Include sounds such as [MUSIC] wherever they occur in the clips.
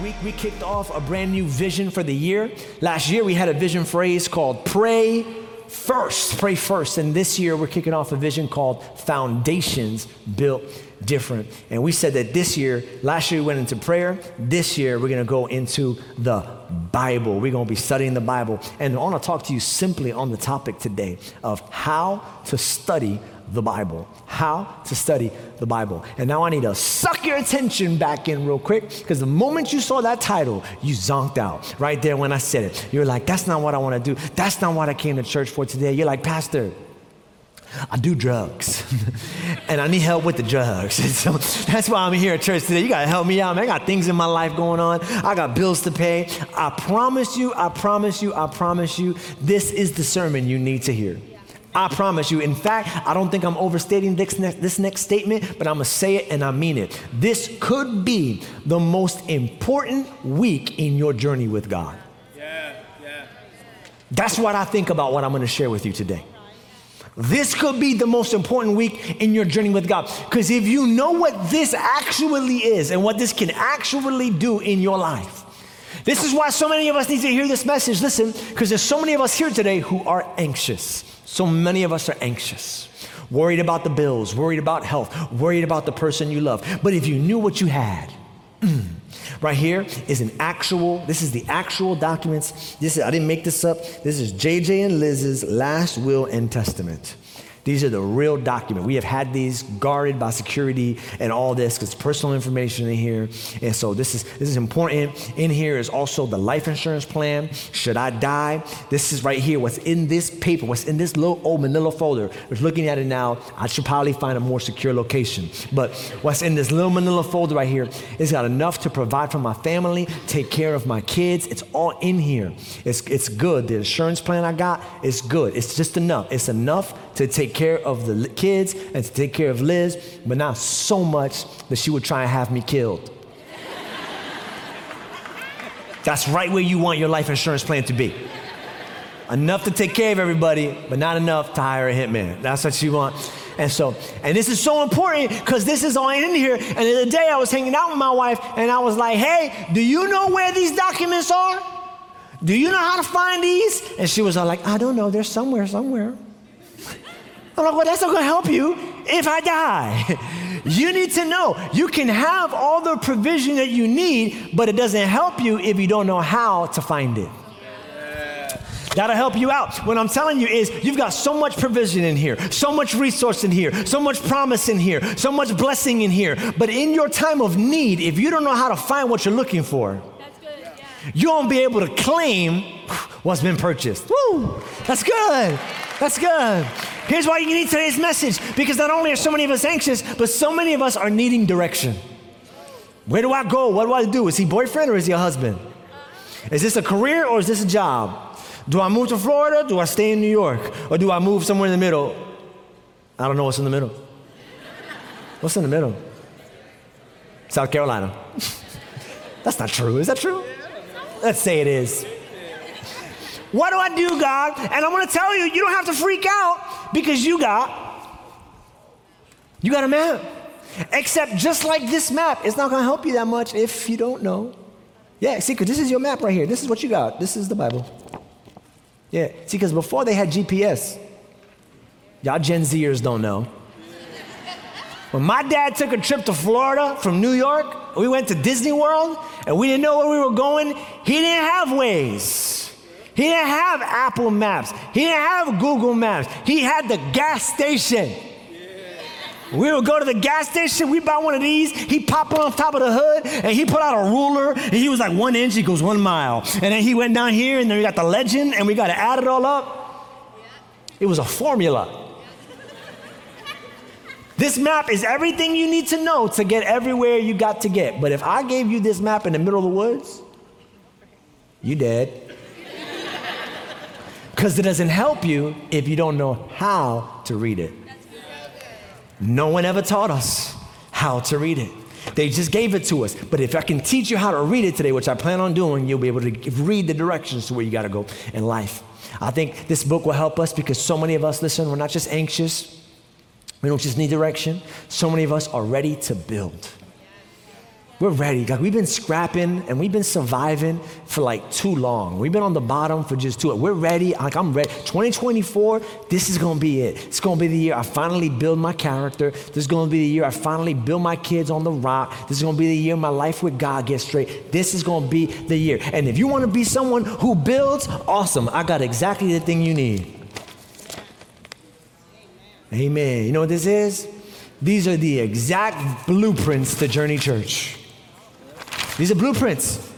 week we kicked off a brand new vision for the year. Last year we had a vision phrase called pray first, pray first. And this year we're kicking off a vision called foundations built different. And we said that this year, last year we went into prayer. This year we're going to go into the Bible. We're going to be studying the Bible. And I want to talk to you simply on the topic today of how to study the Bible. How to study the Bible. And now I need to suck your attention back in real quick because the moment you saw that title, you zonked out right there when I said it. You're like, that's not what I want to do. That's not what I came to church for today. You're like, Pastor, I do drugs [LAUGHS] and I need help with the drugs. [LAUGHS] so that's why I'm here at church today. You got to help me out, man. I got things in my life going on. I got bills to pay. I promise you, I promise you, I promise you, this is the sermon you need to hear. I promise you. In fact, I don't think I'm overstating this next, this next statement, but I'm going to say it and I mean it. This could be the most important week in your journey with God. Yeah, yeah. That's what I think about what I'm going to share with you today. This could be the most important week in your journey with God. Because if you know what this actually is and what this can actually do in your life, this is why so many of us need to hear this message. Listen, because there's so many of us here today who are anxious. So many of us are anxious, worried about the bills, worried about health, worried about the person you love. But if you knew what you had, mm, right here is an actual, this is the actual documents. This is, I didn't make this up. This is JJ and Liz's last will and testament. These are the real document. We have had these guarded by security and all this because personal information in here. And so this is this is important. In here is also the life insurance plan. Should I die? This is right here. What's in this paper? What's in this little old Manila folder? Was looking at it now. I should probably find a more secure location. But what's in this little Manila folder right here? It's got enough to provide for my family, take care of my kids. It's all in here. It's it's good. The insurance plan I got is good. It's just enough. It's enough to take care of the kids and to take care of Liz, but not so much that she would try and have me killed. That's right where you want your life insurance plan to be. Enough to take care of everybody, but not enough to hire a hitman. That's what you want. And so, and this is so important because this is all in here. And the other day I was hanging out with my wife and I was like, hey, do you know where these documents are? Do you know how to find these? And she was all like, I don't know. They're somewhere, somewhere. Well, that's not going to help you if I die. [LAUGHS] you need to know you can have all the provision that you need, but it doesn't help you if you don't know how to find it. That'll help you out. What I'm telling you is you've got so much provision in here, so much resource in here, so much promise in here, so much blessing in here. But in your time of need, if you don't know how to find what you're looking for, yeah. you won't be able to claim what's been purchased. Woo! That's good. That's good. Here's why you need today's message because not only are so many of us anxious, but so many of us are needing direction. Where do I go? What do I do? Is he boyfriend or is he a husband? Is this a career or is this a job? Do I move to Florida? Do I stay in New York? Or do I move somewhere in the middle? I don't know what's in the middle. What's in the middle? South Carolina. [LAUGHS] That's not true. Is that true? Let's say it is. What do I do, God? And I'm going to tell you, you don't have to freak out because you got you got a map. Except just like this map, it's not going to help you that much if you don't know. Yeah, see, because this is your map right here. This is what you got. This is the Bible. Yeah, see, because before they had GPS, y'all Gen Zers don't know. When my dad took a trip to Florida from New York, we went to Disney World and we didn't know where we were going. He didn't have Waze. He didn't have Apple Maps. He didn't have Google Maps. He had the gas station. We would go to the gas station, we buy one of these, he popped on top of the hood, and he put out a ruler, and he was like one inch, he goes one mile. And then he went down here, and then we got the legend, and we got to add it all up. It was a formula. This map is everything you need to know to get everywhere you got to get. But if I gave you this map in the middle of the woods, you dead. Because it doesn't help you if you don't know how to read it. No one ever taught us how to read it. They just gave it to us. But if I can teach you how to read it today, which I plan on doing, you'll be able to read the directions to where you got to go in life. I think this book will help us because so many of us, listen, we're not just anxious, we don't just need direction. So many of us are ready to build. We're ready. Like we've been scrapping and we've been surviving for like too long. We've been on the bottom for just too. We're ready. Like I'm ready. 2024, this is gonna be it. It's gonna be the year I finally build my character. This is gonna be the year I finally build my kids on the rock. This is gonna be the year my life with God gets straight. This is gonna be the year. And if you wanna be someone who builds, awesome. I got exactly the thing you need. Amen. You know what this is? These are the exact blueprints to Journey Church. These are blueprints.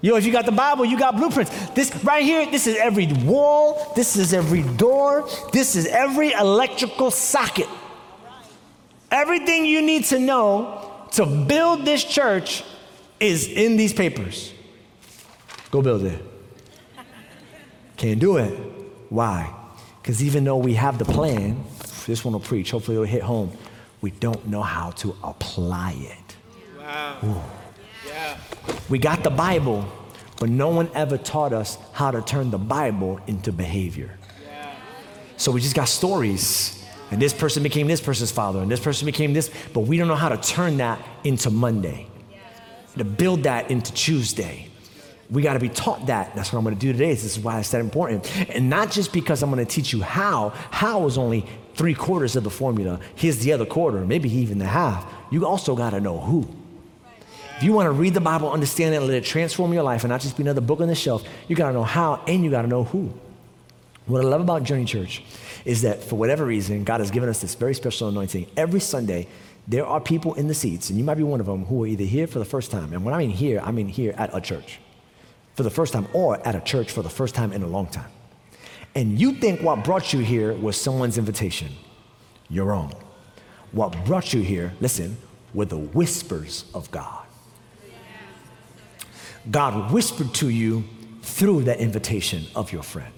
Yo, if you got the Bible, you got blueprints. This right here, this is every wall, this is every door, this is every electrical socket. Everything you need to know to build this church is in these papers. Go build it. Can't do it. Why? Because even though we have the plan, this one will preach, hopefully it'll hit home, we don't know how to apply it. Wow. Ooh. We got the Bible, but no one ever taught us how to turn the Bible into behavior. So we just got stories. And this person became this person's father, and this person became this, but we don't know how to turn that into Monday, to build that into Tuesday. We got to be taught that. That's what I'm going to do today. This is why it's that important. And not just because I'm going to teach you how. How is only three quarters of the formula. Here's the other quarter, maybe even the half. You also got to know who. If you want to read the Bible, understand it, and let it transform your life and not just be another book on the shelf, you got to know how and you got to know who. What I love about Journey Church is that for whatever reason, God has given us this very special anointing. Every Sunday, there are people in the seats, and you might be one of them, who are either here for the first time. And when I mean here, I mean here at a church for the first time or at a church for the first time in a long time. And you think what brought you here was someone's invitation. You're wrong. What brought you here, listen, were the whispers of God. God whispered to you through that invitation of your friend.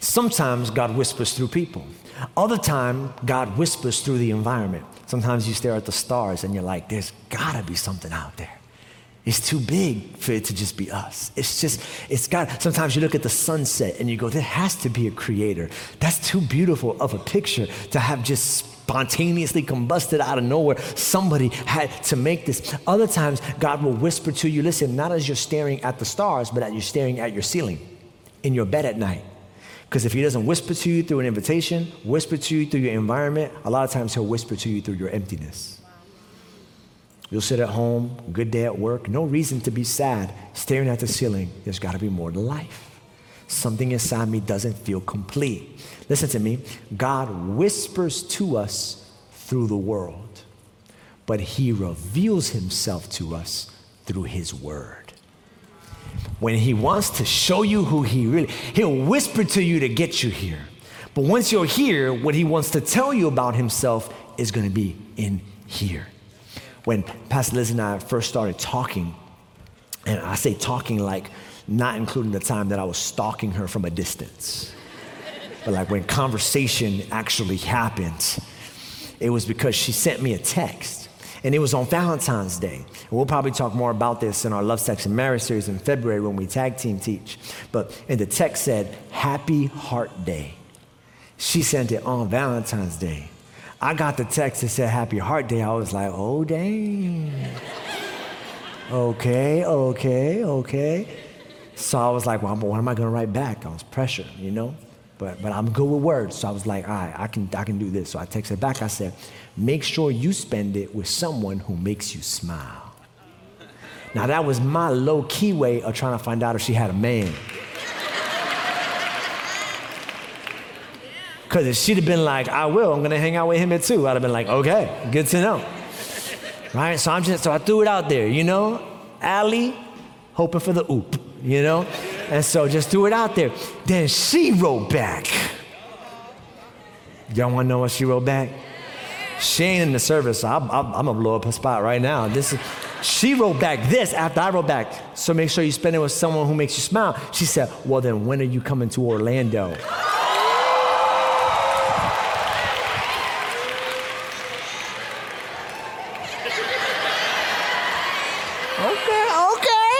Sometimes God whispers through people. Other time, God whispers through the environment. Sometimes you stare at the stars and you're like, there's gotta be something out there. It's too big for it to just be us. It's just, it's got, sometimes you look at the sunset and you go, there has to be a creator. That's too beautiful of a picture to have just spontaneously combusted out of nowhere. Somebody had to make this. Other times, God will whisper to you, listen, not as you're staring at the stars, but as you're staring at your ceiling in your bed at night. Because if He doesn't whisper to you through an invitation, whisper to you through your environment, a lot of times He'll whisper to you through your emptiness. You'll sit at home, good day at work, no reason to be sad, staring at the ceiling. There's got to be more to life. Something inside me doesn't feel complete. Listen to me. God whispers to us through the world, but He reveals Himself to us through His Word. When He wants to show you who He really, He'll whisper to you to get you here. But once you're here, what He wants to tell you about Himself is going to be in here. When Pastor Liz and I first started talking, and I say talking like not including the time that I was stalking her from a distance. But like when conversation actually happened, it was because she sent me a text. And it was on Valentine's Day. And we'll probably talk more about this in our Love, Sex, and Marriage series in February when we tag team teach. But and the text said, Happy Heart Day. She sent it on Valentine's Day. I got the text that said Happy Heart Day. I was like, oh, dang. okay, okay, okay. So I was like, well, what am I to write back? I was pressure, you know? But, but I'm good with words. So I was like, all right, I can, I can do this. So I texted back. I said, make sure you spend it with someone who makes you smile. Now, that was my low key way of trying to find out if she had a man. Because if she'd have been like, I will, I'm going to hang out with him at two, I'd have been like, okay, good to know. right? So I'm just, so I threw it out there, you know? Allie, hoping for the oop you know? And so just threw it out there. Then she wrote back. Y'all wanna know what she wrote back? She ain't in the service, so I'm, I'm, I'm gonna blow up her spot right now. This is, she wrote back this after I wrote back. So make sure you spend it with someone who makes you smile. She said, Well, then when are you coming to Orlando? Okay, okay.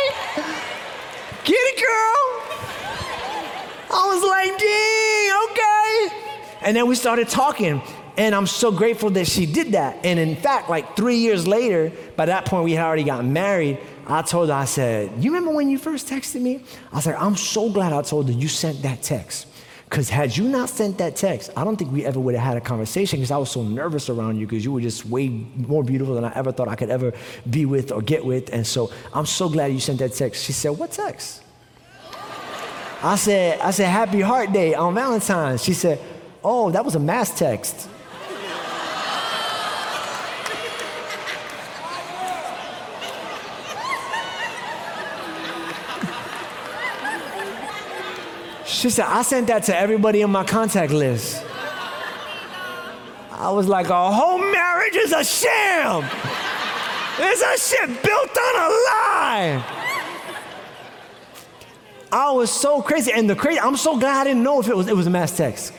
Get it, girl. I was like, dang, okay. And then we started talking. And I'm so grateful that she did that. And in fact, like three years later, by that point we had already gotten married. I told her, I said, You remember when you first texted me? I said, I'm so glad I told her you sent that text. Because had you not sent that text, I don't think we ever would have had a conversation because I was so nervous around you because you were just way more beautiful than I ever thought I could ever be with or get with. And so I'm so glad you sent that text. She said, What text? I said, I said, Happy Heart Day on Valentine's. She said, Oh, that was a mass text. She said, I sent that to everybody in my contact list. I was like, a whole marriage is a sham. It's a shit built on a lie. I was so crazy. And the crazy, I'm so glad I didn't know if it was, it was a mass text.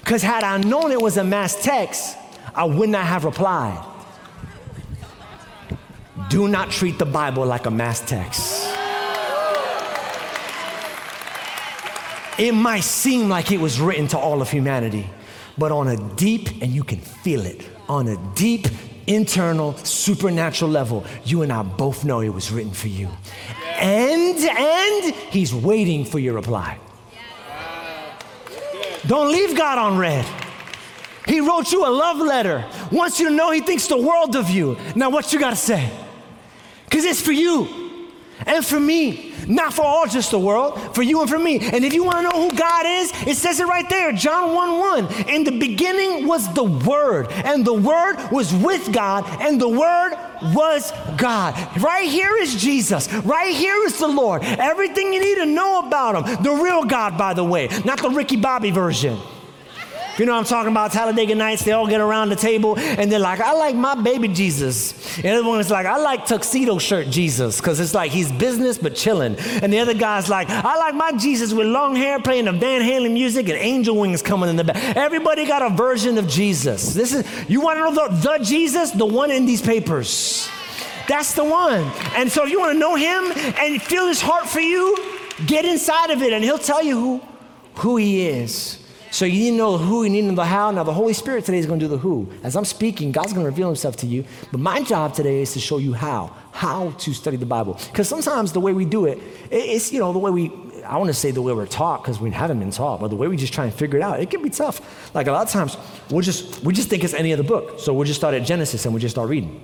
Because had I known it was a mass text, I would not have replied. Do not treat the Bible like a mass text. It might seem like it was written to all of humanity, but on a deep, and you can feel it, on a deep, internal, supernatural level, you and I both know it was written for you. And, and he's waiting for your reply. Don't leave God on red. He wrote you a love letter. Wants you to know he thinks the world of you. Now, what you got to say? Because it's for you and for me. Not for all just the world, for you and for me. And if you want to know who God is, it says it right there, John 1 1. In the beginning was the Word, and the Word was with God, and the Word was God. Right here is Jesus. Right here is the Lord. Everything you need to know about Him. The real God, by the way, not the Ricky Bobby version. You know I'm talking about? Talladega Nights, they all get around the table and they're like, I like my baby Jesus. And the other one's like, I like tuxedo shirt Jesus, because it's like he's business but chilling. And the other guy's like, I like my Jesus with long hair playing the Van Halen music and angel wings coming in the back. Everybody got a version of Jesus. This is, you want to know the, the Jesus? The one in these papers. That's the one. And so if you want to know him and feel his heart for you, get inside of it and he'll tell you who, who he is. So you need to know the who, you need to know the how. Now the Holy Spirit today is going to do the who. As I'm speaking, God's going to reveal himself to you. But my job today is to show you how, how to study the Bible. Because sometimes the way we do it, it's, you know, the way we, I want to say the way we're taught because we haven't been taught, but the way we just try and figure it out, it can be tough. Like a lot of times, we'll just, we just think it's any other book. So we'll just start at Genesis and we just start reading.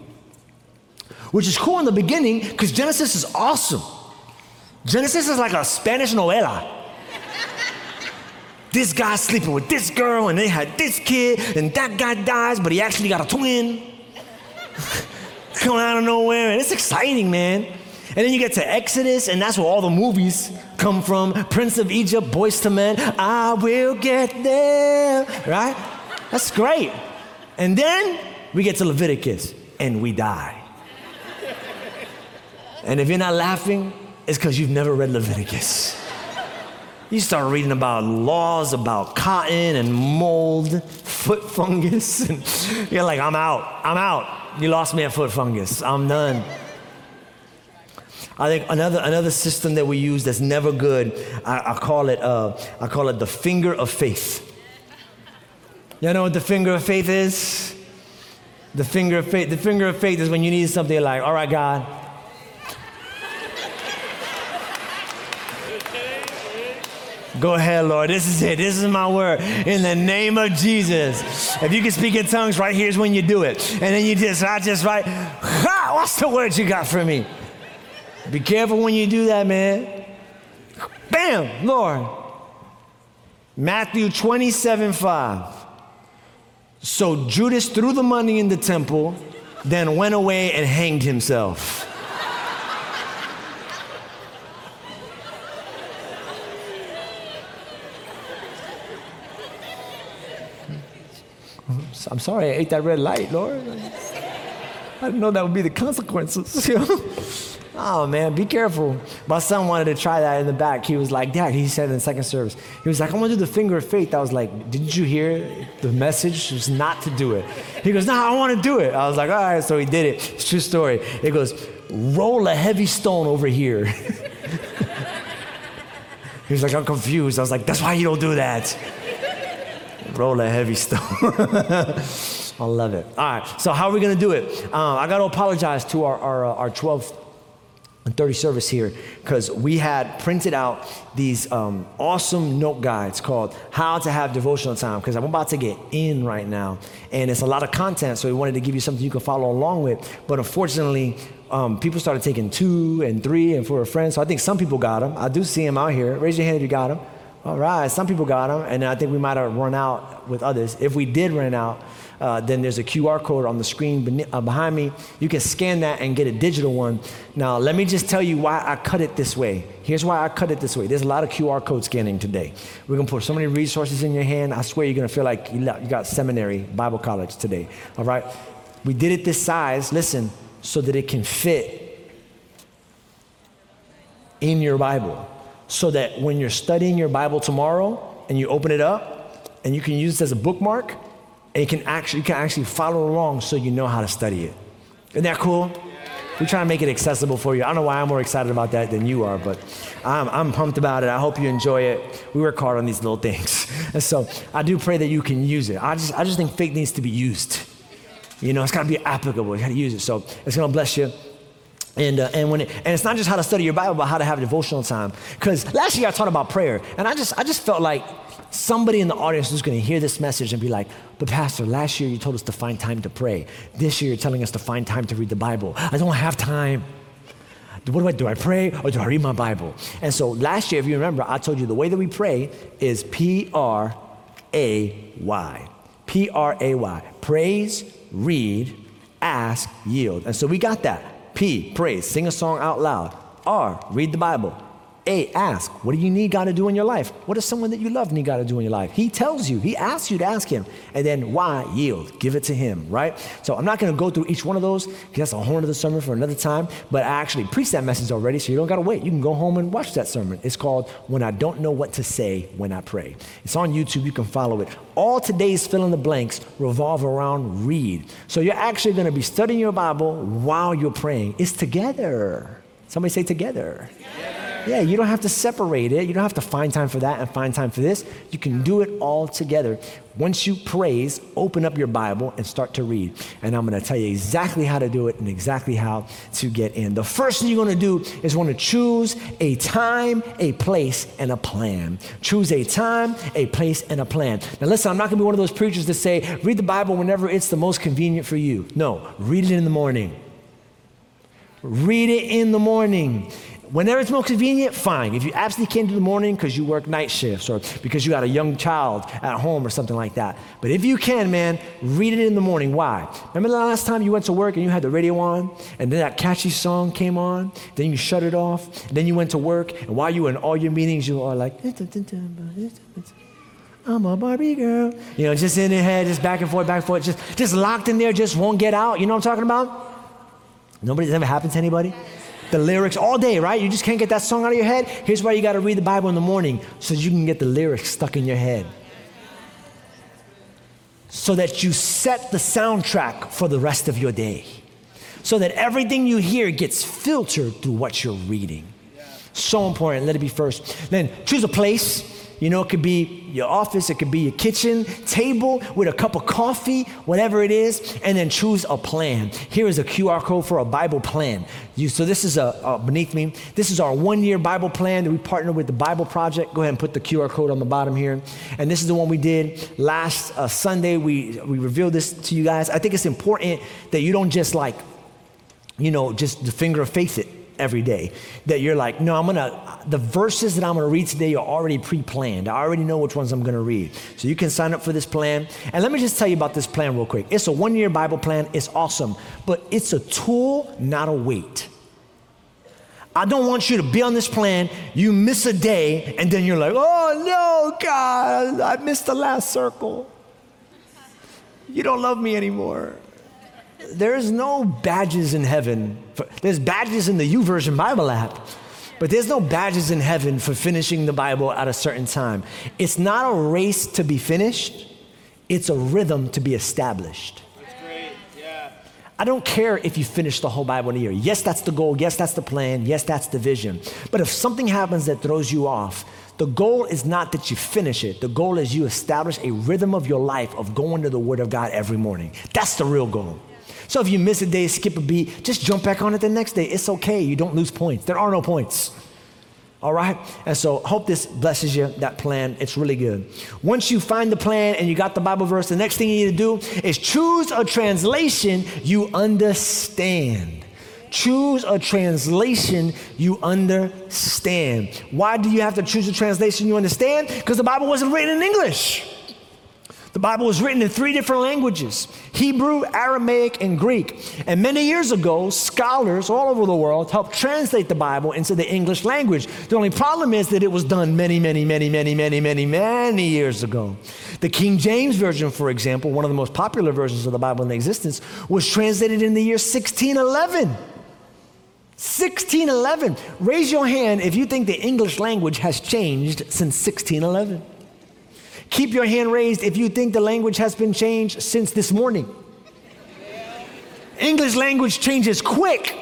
Which is cool in the beginning because Genesis is awesome. Genesis is like a Spanish novela this guy's sleeping with this girl and they had this kid and that guy dies, but he actually got a twin. [LAUGHS] Coming out of nowhere, and it's exciting, man. And then you get to Exodus, and that's where all the movies come from. Prince of Egypt, Boyz II Men, I will get there, right? That's great. And then we get to Leviticus, and we die. And if you're not laughing, it's because you've never read Leviticus. You start reading about laws about cotton and mold, foot fungus, [LAUGHS] and you're like, I'm out, I'm out. You lost me at foot fungus, I'm done. I think another, another system that we use that's never good, I, I call it, uh, I call it the finger of faith. You know what the finger of faith is? The finger of faith. The finger of faith is when you need something like, all right, God, Go ahead, Lord. This is it. This is my word. In the name of Jesus. If you can speak in tongues, right here's when you do it. And then you just, I just write, ha, what's the word you got for me? Be careful when you do that, man. Bam, Lord. Matthew 27 5. So Judas threw the money in the temple, then went away and hanged himself. I'm sorry I ate that red light, Lord. I didn't know that would be the consequences. You [LAUGHS] know? Oh man, be careful. My son wanted to try that in the back. He was like, Dad, he said in second service, he was like, I want to do the finger of faith. I was like, Didn't you hear the message? was not to do it. He goes, No, I want to do it. I was like, All right, so he did it. It's true story. It goes, Roll a heavy stone over here. [LAUGHS] he was like, I'm confused. I was like, That's why you don't do that. Roll that heavy stone. [LAUGHS] I love it. All right, so how are we going to do it? Um, I got to apologize to our, our, uh, our 12 and 30 service here because we had printed out these um, awesome note guides called How to Have Devotional Time because I'm about to get in right now and it's a lot of content, so we wanted to give you something you can follow along with. But unfortunately, um, people started taking two and three and for a friend, so I think some people got them. I do see them out here. Raise your hand if you got them. All right, some people got them, and I think we might have run out with others. If we did run out, uh, then there's a QR code on the screen uh, behind me. You can scan that and get a digital one. Now, let me just tell you why I cut it this way. Here's why I cut it this way. There's a lot of QR code scanning today. We're gonna put so many resources in your hand. I swear you're gonna feel like you got seminary, Bible college today. All right? We did it this size, listen, so that it can fit in your Bible. So that when you're studying your Bible tomorrow and you open it up and you can use it as a bookmark, and you can actually, you can actually follow along so you know how to study it. Isn't that cool? We try to make it accessible for you. I don't know why I'm more excited about that than you are, but I'm, I'm pumped about it. I hope you enjoy it. We work hard on these little things. [LAUGHS] And so I do pray that you can use it. I just, I just think faith needs to be used. You know, it's got to be applicable. You got to use it. So it's going to bless you. And, uh, and, when it, and it's not just how to study your Bible, but how to have devotional time. Because last year I taught about prayer, and I just, I just felt like somebody in the audience is going to hear this message and be like, but Pastor, last year you told us to find time to pray. This year you're telling us to find time to read the Bible. I don't have time. What do I do? I pray or do I read my Bible? And so last year, if you remember, I told you the way that we pray is P R A Y. P R A Y. Praise, read, ask, yield. And so we got that. P, praise, sing a song out loud. R, read the Bible. A, ask, what do you need God to do in your life? What does someone that you love need God to do in your life? He tells you, He asks you to ask Him. And then why? Yield, give it to Him, right? So I'm not gonna go through each one of those because that's a whole other sermon for another time, but I actually preached that message already, so you don't gotta wait. You can go home and watch that sermon. It's called When I Don't Know What to Say When I Pray. It's on YouTube, you can follow it. All today's fill in the blanks revolve around read. So you're actually gonna be studying your Bible while you're praying. It's together. Somebody say together. together. Yeah, you don't have to separate it. You don't have to find time for that and find time for this. You can do it all together. Once you praise, open up your Bible and start to read. And I'm going to tell you exactly how to do it and exactly how to get in. The first thing you're going to do is want to choose a time, a place, and a plan. Choose a time, a place, and a plan. Now, listen, I'm not going to be one of those preachers that say, read the Bible whenever it's the most convenient for you. No, read it in the morning. Read it in the morning. Whenever it's most convenient, fine. If you absolutely can't do the morning because you work night shifts or because you got a young child at home or something like that. But if you can, man, read it in the morning. Why? Remember the last time you went to work and you had the radio on and then that catchy song came on, then you shut it off, then you went to work, and while you were in all your meetings, you were like, I'm a Barbie girl. You know, just in your head, just back and forth, back and forth, just, just locked in there, just won't get out. You know what I'm talking about? Nobody's ever happened to anybody? The lyrics all day, right? You just can't get that song out of your head. Here's why you got to read the Bible in the morning so you can get the lyrics stuck in your head. So that you set the soundtrack for the rest of your day. So that everything you hear gets filtered through what you're reading. So important. Let it be first. Then choose a place you know, it could be your office, it could be your kitchen table with a cup of coffee, whatever it is, and then choose a plan. Here is a QR code for a Bible plan. You, so this is a, a beneath me. This is our one-year Bible plan that we partner with the Bible Project. Go ahead and put the QR code on the bottom here. And this is the one we did last uh, Sunday. We we revealed this to you guys. I think it's important that you don't just like, you know, just the finger of faith it every day. That you're like, no, I'm gonna, the verses that I'm gonna read today are already pre planned. I already know which ones I'm gonna read. So you can sign up for this plan. And let me just tell you about this plan real quick. It's a one year Bible plan, it's awesome, but it's a tool, not a weight. I don't want you to be on this plan, you miss a day, and then you're like, oh no, God, I missed the last circle. You don't love me anymore. There's no badges in heaven. For, there's badges in the YouVersion Bible app, but there's no badges in heaven for finishing the Bible at a certain time. It's not a race to be finished, it's a rhythm to be established. I don't care if you finish the whole Bible in a year. Yes, that's the goal. Yes, that's the plan. Yes, that's the vision. But if something happens that throws you off, the goal is not that you finish it. The goal is you establish a rhythm of your life of going to the Word of God every morning. That's the real goal. So if you miss a day, skip a beat, just jump back on it the next day. It's okay. You don't lose points. There are no points. All right? And so hope this blesses you, that plan. It's really good. Once you find the plan and you got the Bible verse, the next thing you need to do is choose a translation you understand. Choose a translation you understand. Why do you have to choose a translation you understand? Because the Bible wasn't written in English. The Bible was written in three different languages Hebrew, Aramaic, and Greek. And many years ago, scholars all over the world helped translate the Bible into the English language. The only problem is that it was done many, many, many, many, many, many, many years ago. The King James Version, for example, one of the most popular versions of the Bible in existence, was translated in the year 1611. 1611. Raise your hand if you think the English language has changed since 1611. Keep your hand raised if you think the language has been changed since this morning. English language changes quick.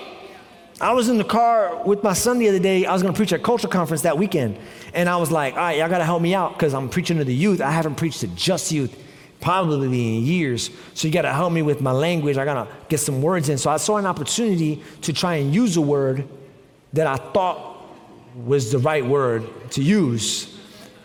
I was in the car with my son the other day. I was going to preach at a culture conference that weekend. And I was like, all right, y'all got to help me out because I'm preaching to the youth. I haven't preached to just youth probably in years. So you got to help me with my language. I got to get some words in. So I saw an opportunity to try and use a word that I thought was the right word to use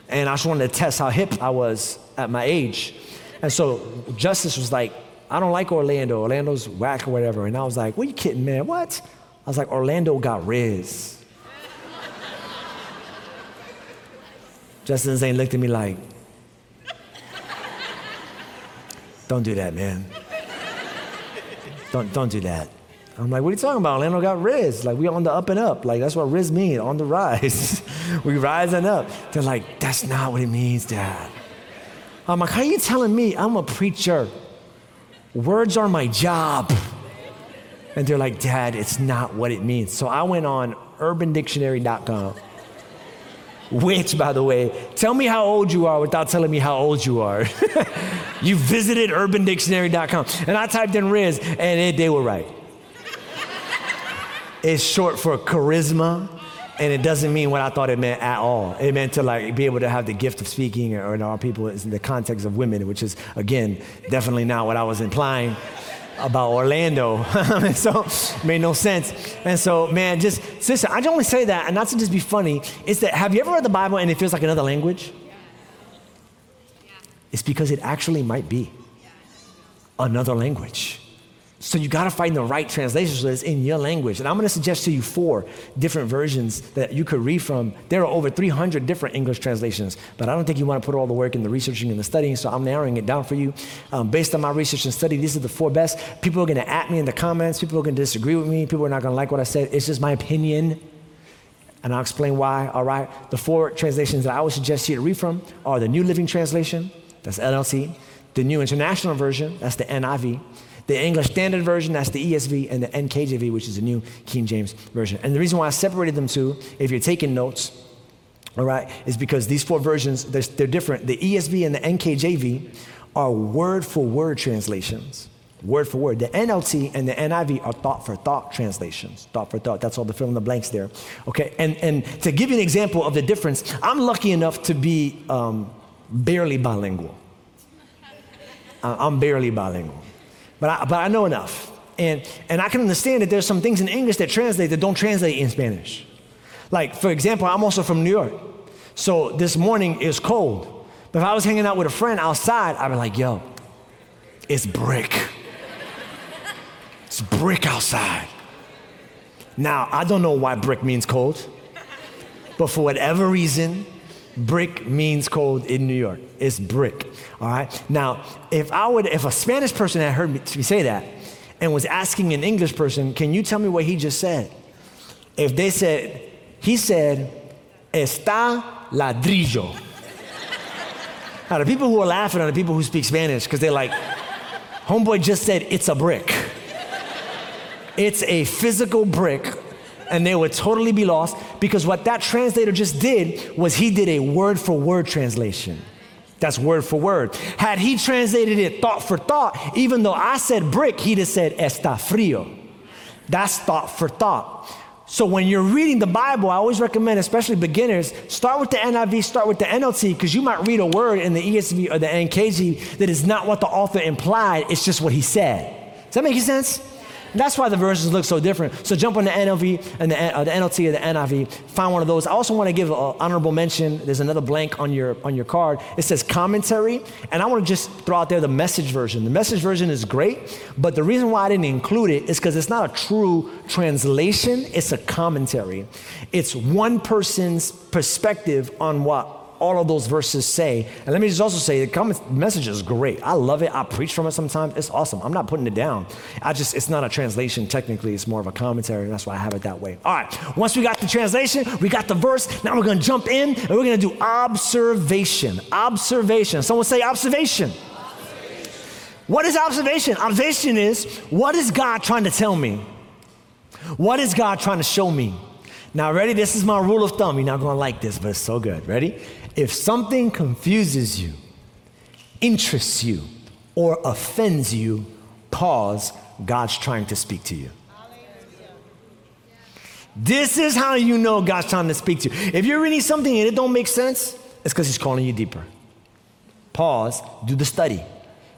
and I just wanted to test how hip I was at my age. And so Justice was like, I don't like Orlando. Orlando's whack or whatever. And I was like, what are you kidding, man? What? I was like, Orlando got Rizz. Justin Zane looked at me like, don't do that, man. Don't, don't do that. I'm like, what are you talking about? Orlando got Rizz. Like, we on the up and up. Like, that's what Rizz means, on the rise. [LAUGHS] we rising up. They're like, that's not what it means, Dad. I'm like, how are you telling me I'm a preacher? Words are my job. And they're like, Dad, it's not what it means. So I went on urbandictionary.com, which, by the way, tell me how old you are without telling me how old you are. [LAUGHS] you visited urbandictionary.com. And I typed in Rizz, and it, they were right It's short for charisma, and it doesn't mean what I thought it meant at all. It meant to like be able to have the gift of speaking, or in our people in the context of women, which is again definitely not what I was implying about Orlando. [LAUGHS] so made no sense. And so, man, just sister, I only say that, and not to just be funny. Is that have you ever read the Bible and it feels like another language? It's because it actually might be another language. So you got to find the right translation so it's in your language. And I'm going to suggest to you four different versions that you could read from. There are over 300 different English translations, but I don't think you want to put all the work in the researching and the studying, so I'm narrowing it down for you. Um, based on my research and study, these are the four best. People are going to at me in the comments. People are going to disagree with me. People are not going to like what I said. It's just my opinion. And I'll explain why, all right? The four translations that I would suggest you to read from are the New Living Translation, that's NLT, the New International Version, that's the NIV, the English Standard Version, that's the ESV, and the NKJV, which is the New King James Version. And the reason why I separated them two, if you're taking notes, all right, is because these four versions, they're, they're different. The ESV and the NKJV are word for word translations word for word. The NLT and the NIV are thought for thought translations. Thought for thought. That's all the fill in the blanks there. Okay, and, and to give you an example of the difference, I'm lucky enough to be um, barely bilingual. I'm barely bilingual but I, but I know enough. And, and I can understand that there's some things in English that translate that don't translate in Spanish. Like, for example, I'm also from New York. So this morning is cold. But if I was hanging out with a friend outside, I'd be like, yo, it's brick. It's brick outside. Now, I don't know why brick means cold, but for whatever reason, brick means cold in New York. It's brick. All right. Now, if I would, if a Spanish person had heard me say that and was asking an English person, can you tell me what he just said? If they said, he said, está ladrillo. now, the people who are laughing are the people who speak Spanish because they're like, homeboy just said, it's a brick. It's a physical brick, and they would totally be lost because what that translator just did was he did a word for word translation. That's word for word. Had he translated it thought for thought, even though I said brick, he'd have said está frío. That's thought for thought. So when you're reading the Bible, I always recommend, especially beginners, start with the NIV, start with the NLT, because you might read a word in the ESV or the NKJ that is not what the author implied, it's just what he said. Does that make sense? That's why the versions look so different. So jump on the NLV and the, uh, the NLT or the NIV, find one of those. I also want to give an honorable mention. There's another blank on your on your card. It says commentary, and I want to just throw out there the message version. The message version is great, but the reason why I didn't include it is because it's not a true translation. It's a commentary. It's one person's perspective on what all of those verses say. And let me just also say the comment message is great. I love it. I preach from it sometimes. It's awesome. I'm not putting it down. I just it's not a translation technically. It's more of a commentary. And that's why I have it that way. All right. Once we got the translation, we got the verse. Now we're going to jump in and we're going to do observation. Observation. Someone say observation. observation. What is observation? Observation is what is God trying to tell me? What is God trying to show me? Now, ready? This is my rule of thumb. You're not going to like this, but it's so good. Ready? If something confuses you, interests you, or offends you, pause. God's trying to speak to you. This is how you know God's trying to speak to you. If you're reading something and it don't make sense, it's because He's calling you deeper. Pause, do the study.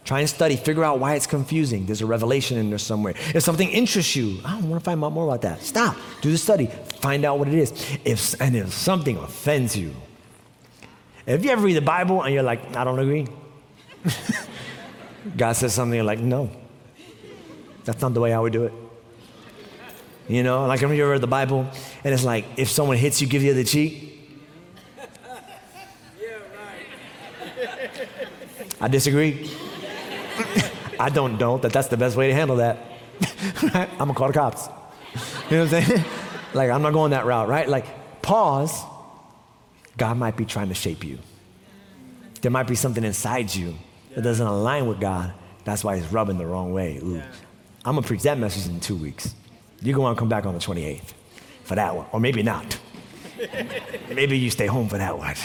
Try and study, figure out why it's confusing. There's a revelation in there somewhere. If something interests you, I want to find out more about that. Stop, do the study, find out what it is. If, and if something offends you, if you ever read the Bible and you're like, I don't agree, [LAUGHS] God says something, you're like, no, that's not the way I would do it. You know, like have you ever read the Bible and it's like, if someone hits you, give you the cheek. I disagree. [LAUGHS] I don't don't that that's the best way to handle that. [LAUGHS] I'm gonna call the cops. You know what I'm saying? like I'm not going that route, right? Like pause. God might be trying to shape you. There might be something inside you that doesn't align with God. That's why He's rubbing the wrong way. Ooh. I'm gonna preach that message in two weeks. You're gonna come back on the 28th for that one, or maybe not. [LAUGHS] maybe you stay home for that one.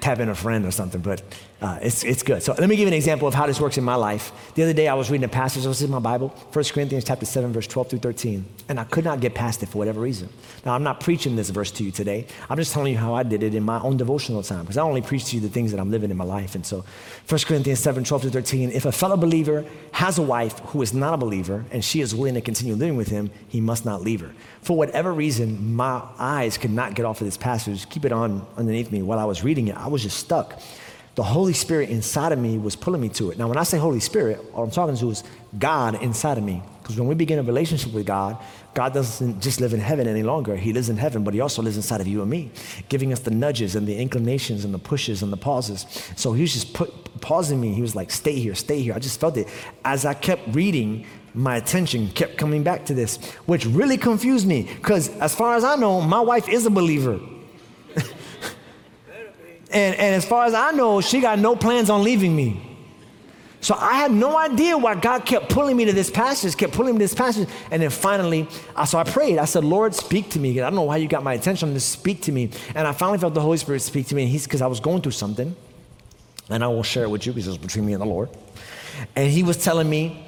Tap in a friend or something, but uh, it's, it's good. So let me give you an example of how this works in my life. The other day I was reading a passage, I was in my Bible, 1 Corinthians chapter 7, verse 12 through 13, and I could not get past it for whatever reason. Now, I'm not preaching this verse to you today. I'm just telling you how I did it in my own devotional time, because I only preach to you the things that I'm living in my life. And so 1 Corinthians 7, 12 through 13, if a fellow believer has a wife who is not a believer, and she is willing to continue living with him, he must not leave her. For whatever reason, my eyes could not get off of this passage, keep it on underneath me while I was reading it. I was just stuck the Holy Spirit inside of me was pulling me to it. Now, when I say Holy Spirit, all I'm talking to is God inside of me. Because when we begin a relationship with God, God doesn't just live in heaven any longer. He lives in heaven, but He also lives inside of you and me, giving us the nudges and the inclinations and the pushes and the pauses. So He was just put, pausing me. He was like, stay here, stay here. I just felt it. As I kept reading, my attention kept coming back to this, which really confused me. Because as far as I know, my wife is a believer. And, and as far as I know, she got no plans on leaving me. So I had no idea why God kept pulling me to this passage, kept pulling me to this passage. And then finally, I, so I prayed. I said, Lord, speak to me. I don't know why you got my attention to speak to me. And I finally felt the Holy Spirit speak to me. And he's because I was going through something. And I will share it with you because it's between me and the Lord. And he was telling me,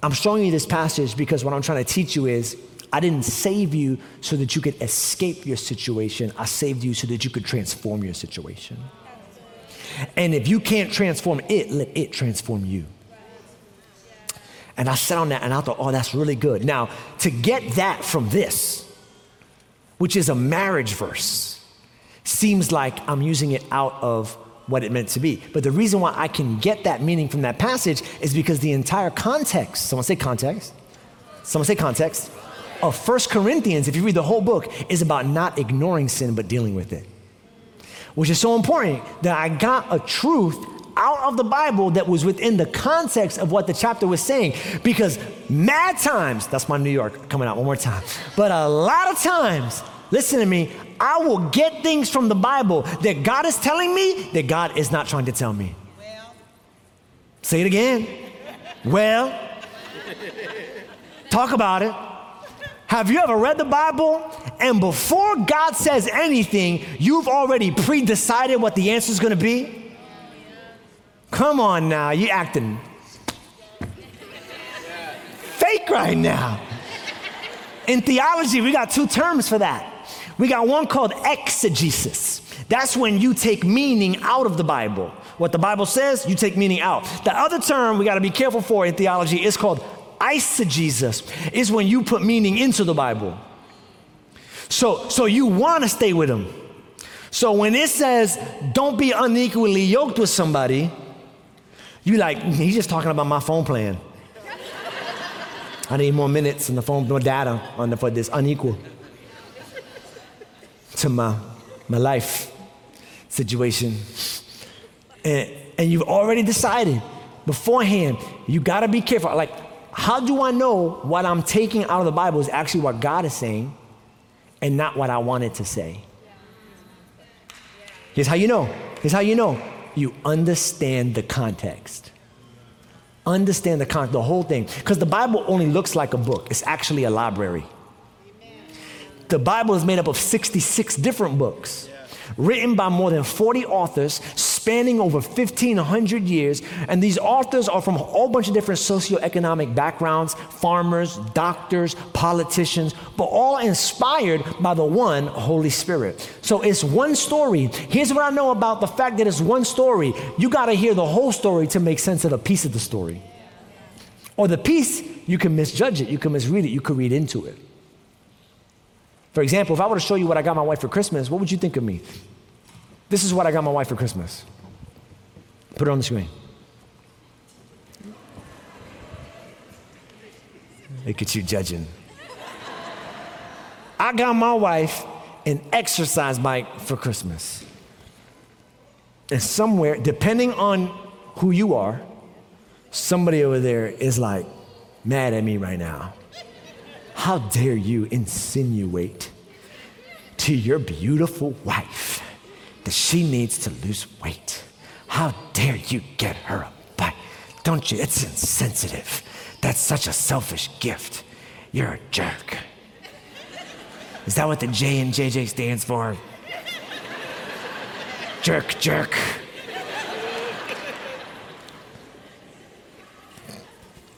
I'm showing you this passage because what I'm trying to teach you is I didn't save you so that you could escape your situation. I saved you so that you could transform your situation. And if you can't transform it, let it transform you. And I sat on that and I thought, oh, that's really good. Now, to get that from this, which is a marriage verse, seems like I'm using it out of what it meant to be. But the reason why I can get that meaning from that passage is because the entire context, someone say context, someone say context, of First Corinthians, if you read the whole book, is about not ignoring sin but dealing with it. Which is so important that I got a truth out of the Bible that was within the context of what the chapter was saying. Because mad times, that's my New York coming out one more time, but a lot of times, listen to me, I will get things from the Bible that God is telling me that God is not trying to tell me. Well. Say it again. well, Talk about it. Have you ever read the Bible and before God says anything, you've already pre decided what the answer is going to be? Come on now, you acting fake right now. In theology, we got two terms for that. We got one called exegesis. That's when you take meaning out of the Bible. What the Bible says, you take meaning out. The other term we got to be careful for in theology is called eisegesis is when you put meaning into the Bible. So, so you want to stay with them. So when it says, don't be unequally yoked with somebody, you like, he's just talking about my phone plan. I need more minutes and the phone, more data on the, for this unequal to my, my life situation. And, and you've already decided beforehand, you gotta be careful. Like, how do I know what I'm taking out of the Bible is actually what God is saying and not what I wanted to say? Here's how you know. Here's how you know. You understand the context. Understand the context, the whole thing. Because the Bible only looks like a book, it's actually a library. The Bible is made up of 66 different books written by more than 40 authors spanning over 1,500 years. And these authors are from a whole bunch of different socioeconomic backgrounds farmers, doctors, politicians, but all inspired by the one Holy Spirit. So it's one story. Here's what I know about the fact that it's one story. You got to hear the whole story to make sense of a piece of the story. Or the piece, you can misjudge it, you can misread it, you could read into it. For example, if I were to show you what I got my wife for Christmas, what would you think of me? This is what I got my wife for Christmas. Put it on the screen. Look at you judging. I got my wife an exercise bike for Christmas. And somewhere, depending on who you are, somebody over there is like mad at me right now. How dare you insinuate to your beautiful wife that she needs to lose weight? How dare you get her a bike? Don't you? It's insensitive. That's such a selfish gift. You're a jerk. Is that what the J and JJ stands for? jerk, jerk.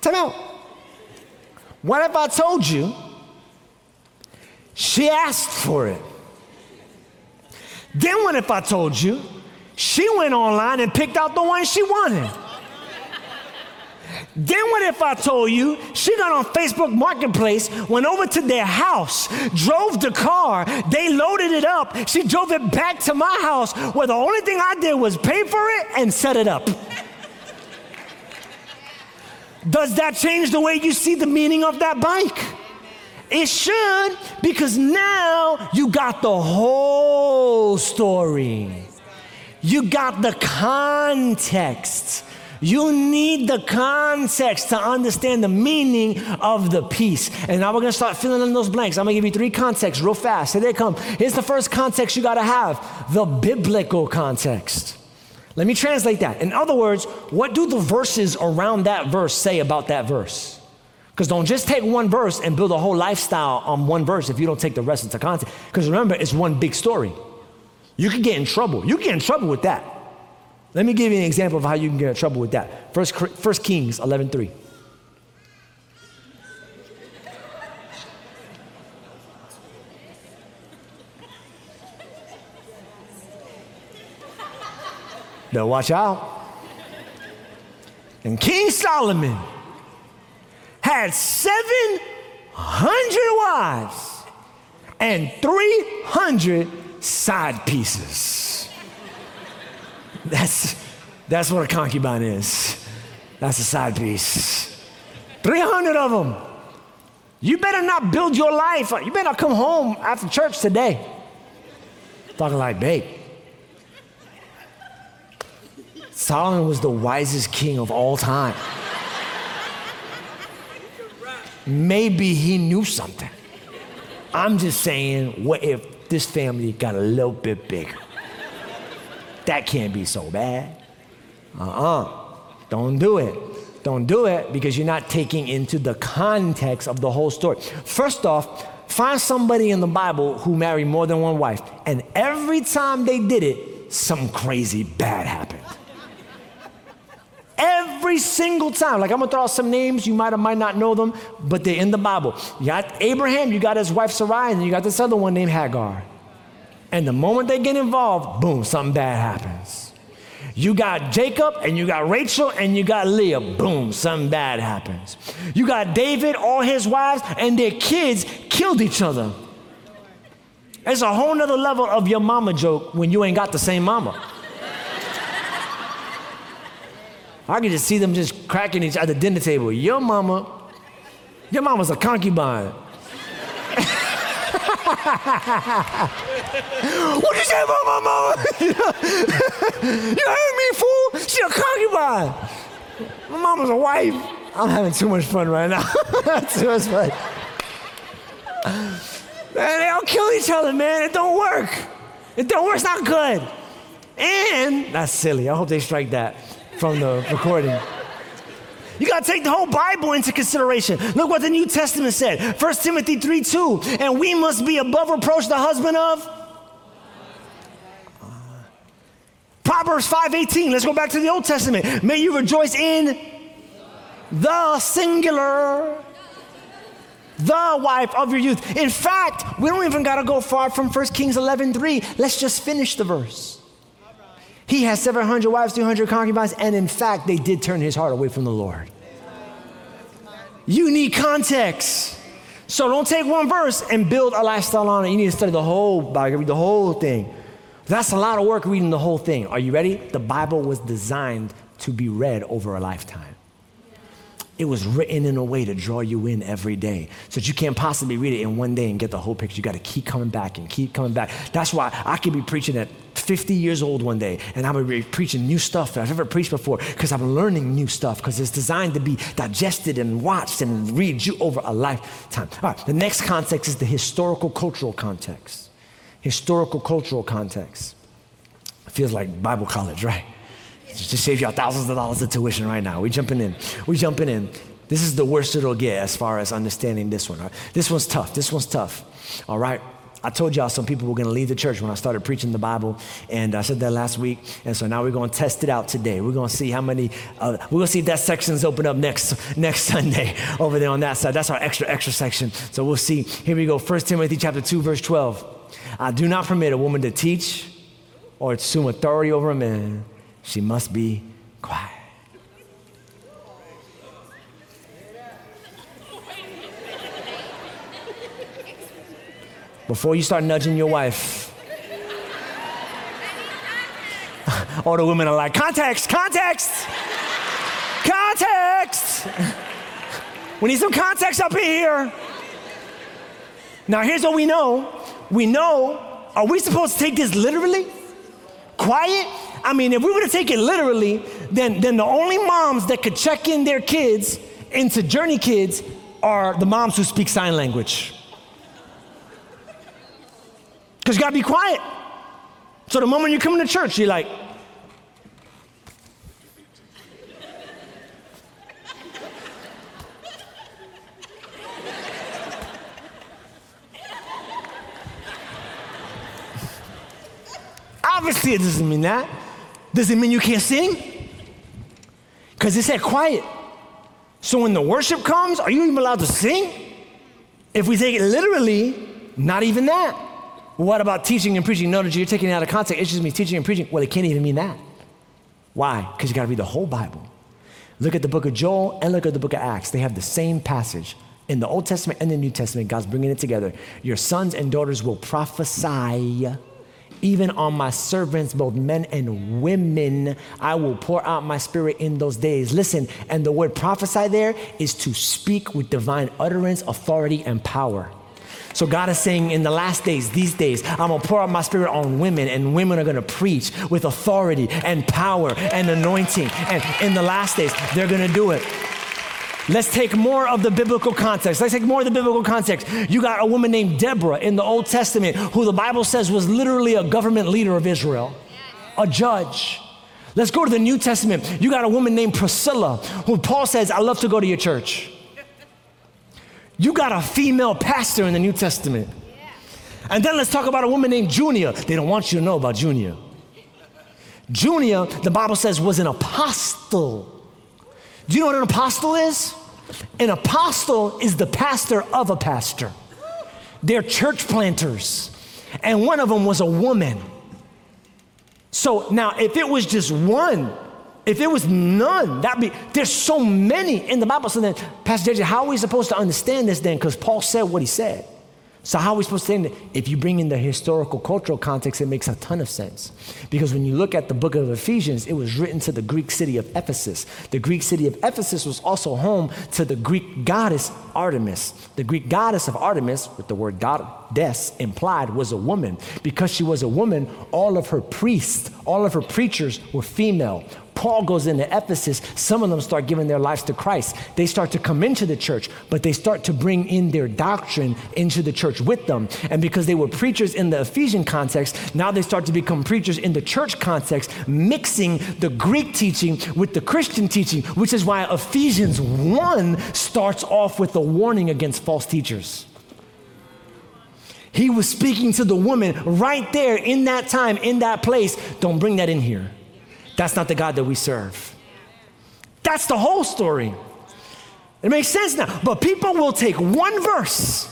Time out. What if I told you she asked for it? Then what if I told you she went online and picked out the one she wanted? Then what if I told you she got on Facebook Marketplace, went over to their house, drove the car, they loaded it up, she drove it back to my house where the only thing I did was pay for it and set it up? Does that change the way you see the meaning of that bike? It should, because now you got the whole story. You got the context. You need the context to understand the meaning of the piece. And now we're gonna start filling in those blanks. I'm gonna give you three contexts real fast. Here they come. Here's the first context you gotta have the biblical context. Let me translate that. In other words, what do the verses around that verse say about that verse? Because don't just take one verse and build a whole lifestyle on one verse if you don't take the rest into context. Because remember, it's one big story. You can get in trouble. You can get in trouble with that. Let me give you an example of how you can get in trouble with that. First, First Kings 11.3. Now watch out. And King Solomon had 700 wives and 300 side pieces. [LAUGHS] That's, that's what a concubine is. That's a side piece. 300 of them. You better not build your life. You better not come home after church today. Talking like, babe, Solomon was the wisest king of all time. Maybe he knew something. I'm just saying, what if this family got a little bit bigger? That can't be so bad. Uh uh-uh. uh. do not do it. Don't do it because you're not taking into the context of the whole story. First off, find somebody in the Bible who married more than one wife, and every time they did it, some crazy bad happened. Every single time. Like I'm gonna throw out some names, you might or might not know them, but they're in the Bible. You got Abraham, you got his wife Sarai, and you got this other one named Hagar. And the moment they get involved, boom, something bad happens. You got Jacob and you got Rachel and you got Leah. Boom, something bad happens. You got David, all his wives, and their kids killed each other. It's a whole nother level of your mama joke when you ain't got the same mama. I can just see them just cracking each other at the dinner table. Your mama, your mama's a concubine. [LAUGHS] what you say about my mama? [LAUGHS] you heard me, fool? She a concubine. My mama's a wife. I'm having too much fun right now. [LAUGHS] too much fun. Man, they all kill each other, man. It don't work. It don't work. It's not good. And that's silly. I hope they strike that from the recording. You got to take the whole Bible into consideration. Look what the New Testament said 1 Timothy 3 2. And we must be above reproach the husband of. Proverbs 5:18. Let's go back to the Old Testament. May you rejoice in the singular the wife of your youth. In fact, we don't even got to go far from 1 Kings 11:3. Let's just finish the verse. He has 700 wives, 200 concubines, and in fact, they did turn his heart away from the Lord. You need context. So don't take one verse and build a lifestyle on it. You need to study the whole Bible, read the whole thing. That's a lot of work reading the whole thing. Are you ready? The Bible was designed to be read over a lifetime. It was written in a way to draw you in every day. So that you can't possibly read it in one day and get the whole picture. You got to keep coming back and keep coming back. That's why I could be preaching at 50 years old one day and I would be preaching new stuff that I've never preached before because I'm learning new stuff because it's designed to be digested and watched and read you over a lifetime. All right, the next context is the historical cultural context. Historical cultural context. It feels like Bible college, right? Just to save y'all thousands of dollars of tuition right now. We jumping in. We jumping in. This is the worst it'll get as far as understanding this one. Right? This one's tough. This one's tough. All right. I told y'all some people were going to leave the church when I started preaching the Bible, and I said that last week. And so now we're going to test it out today. We're going to see how many. Uh, we're going to see if that section's open up next next [LAUGHS] Sunday over there on that side. That's our extra extra section. So we'll see. Here we go. 1 Timothy chapter two, verse 12. I do not permit a woman to teach or assume authority over a man she must be quiet. Before you start nudging your wife, [LAUGHS] all the women are like, context, context, context. [LAUGHS] We need some context up in here. Now, here's what we know we know, are we supposed to take this literally? Quiet? I mean, if we were to take it literally, then, then the only moms that could check in their kids into Journey Kids are the moms who speak sign language. Because you gotta be quiet. So the moment you come into church, you're like, Obviously, it doesn't mean that. Does it mean you can't sing? Because it said quiet. So when the worship comes, are you even allowed to sing? If we take it literally, not even that. What about teaching and preaching? No, you're taking it out of context. It's just me teaching and preaching. Well, it can't even mean that. Why? Because you got to read the whole Bible. Look at the book of Joel and look at the book of Acts. They have the same passage. In the Old Testament and the New Testament, God's bringing it together. Your sons and daughters will prophesy even on my servants, both men and women, I will pour out my spirit in those days. Listen, and the word prophesy there is to speak with divine utterance, authority, and power. So God is saying in the last days, these days, I'm gonna pour out my spirit on women, and women are gonna preach with authority and power and anointing. And in the last days, they're gonna do it. Let's take more of the biblical context. Let's take more of the biblical context. You got a woman named Deborah in the Old Testament who the Bible says was literally a government leader of Israel, a judge. Let's go to the New Testament. You got a woman named Priscilla who Paul says, I love to go to your church. You got a female pastor in the New Testament. And then let's talk about a woman named Junia. They don't want you to know about Junia. Junia, the Bible says, was an apostle. Do you know what an apostle is? An apostle is the pastor of a pastor. They're church planters. And one of them was a woman. So now, if it was just one, if there was none, that'd be, there's so many in the Bible. So then, Pastor JJ, how are we supposed to understand this then? Because Paul said what he said. So, how are we supposed to say it? If you bring in the historical, cultural context, it makes a ton of sense. Because when you look at the book of Ephesians, it was written to the Greek city of Ephesus. The Greek city of Ephesus was also home to the Greek goddess Artemis. The Greek goddess of Artemis, with the word goddess implied, was a woman. Because she was a woman, all of her priests, all of her preachers were female. Paul goes into Ephesus, some of them start giving their lives to Christ. They start to come into the church, but they start to bring in their doctrine into the church with them. And because they were preachers in the Ephesian context, now they start to become preachers in the church context, mixing the Greek teaching with the Christian teaching, which is why Ephesians 1 starts off with a warning against false teachers. He was speaking to the woman right there in that time, in that place. Don't bring that in here. That's not the God that we serve. That's the whole story. It makes sense now. But people will take one verse,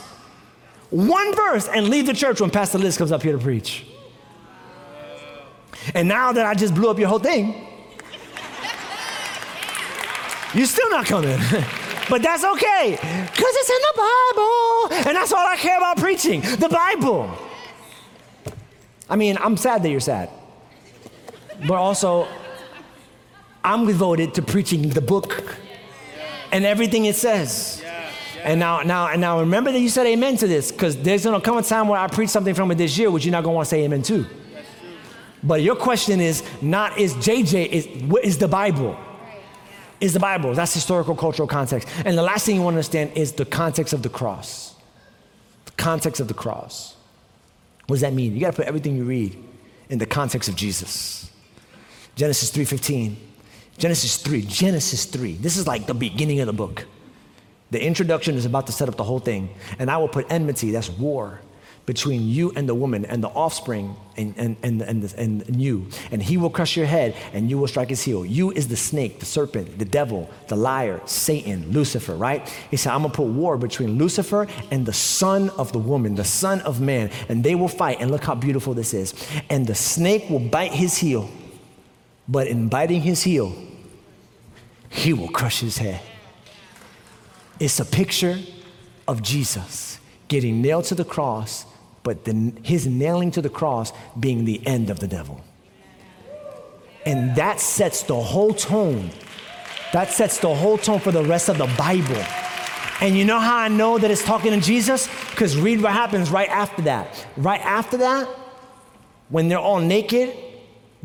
one verse, and leave the church when Pastor Liz comes up here to preach. And now that I just blew up your whole thing, [LAUGHS] you're still not coming. [LAUGHS] but that's okay, because it's in the Bible. And that's all I care about preaching the Bible. I mean, I'm sad that you're sad but also I'm devoted to preaching the book and everything it says. And now, now, and now, remember that you said amen to this, because there's gonna come a time where I preach something from it this year, which you're not gonna want to say amen to. But your question is not is JJ is what is the Bible? Is the Bible? That's historical, cultural context. And the last thing you want to understand is the context of the cross. The context of the cross. What does that mean? You got to put everything you read in the context of Jesus. Genesis 3:15. Genesis 3, Genesis 3. This is like the beginning of the book. The introduction is about to set up the whole thing. And I will put enmity, that's war, between you and the woman and the offspring and, and, and, and, and, you. And he will crush your head and you will strike his heel. You is the snake, the serpent, the devil, the liar, Satan, Lucifer, right? He said, I'm going to put war between Lucifer and the son of the woman, the son of man. And they will fight. And look how beautiful this is. And the snake will bite his heel but in biting his heel, he will crush his head. It's a picture of Jesus getting nailed to the cross, but the, his nailing to the cross being the end of the devil. And that sets the whole tone. That sets the whole tone for the rest of the Bible. And you know how I know that it's talking to Jesus? Because read what happens right after that. Right after that, when they're all naked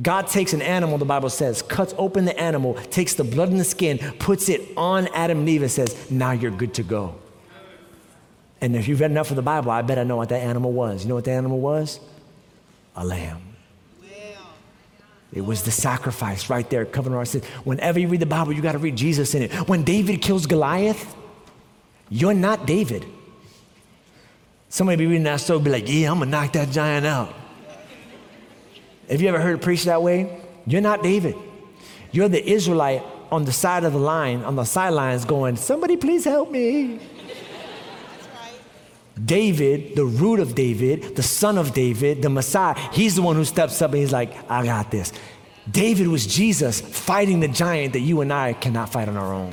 God takes an animal, the Bible says, cuts open the animal, takes the blood and the skin, puts it on Adam and Eve, and says, Now you're good to go. And if you've read enough of the Bible, I bet I know what that animal was. You know what the animal was? A lamb. It was the sacrifice right there covering our sins. Whenever you read the Bible, you got to read Jesus in it. When David kills Goliath, you're not David. Somebody be reading that story, be like, yeah, I'm gonna knock that giant out. Have you ever heard it preached that way? You're not David. You're the Israelite on the side of the line, on the sidelines, going, Somebody please help me. David, the root of David, the son of David, the Messiah, he's the one who steps up and he's like, I got this. David was Jesus fighting the giant that you and I cannot fight on our own.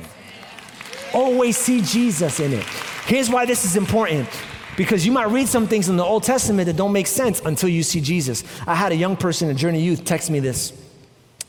Always see Jesus in it. Here's why this is important because you might read some things in the Old Testament that don't make sense until you see Jesus. I had a young person in Journey Youth text me this.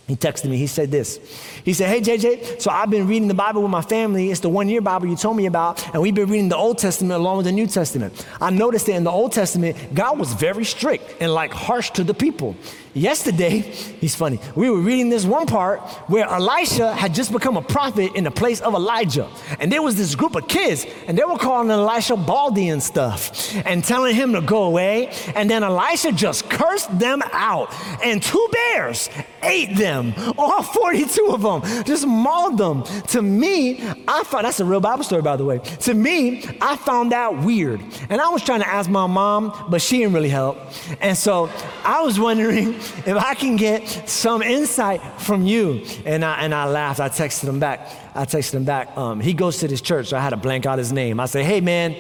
He texted me, he said this. He said, Hey, JJ, so I've been reading the Bible with my family. It's the one year Bible you told me about, and we've been reading the Old Testament along with the New Testament. I noticed that in the Old Testament, God was very strict and like harsh to the people. Yesterday, he's funny. We were reading this one part where Elisha had just become a prophet in the place of Elijah. And there was this group of kids, and they were calling Elisha Baldy and stuff and telling him to go away. And then Elisha just cursed them out. And two bears ate them, all [LAUGHS] 42 of them, just mauled them. To me, I found that's a real Bible story, by the way. To me, I found that weird. And I was trying to ask my mom, but she didn't really help. And so I was wondering if I can get some insight from you. And I, and I laughed. I texted him back. I texted him back. Um, he goes to this church, so I had to blank out his name. I said, hey, man,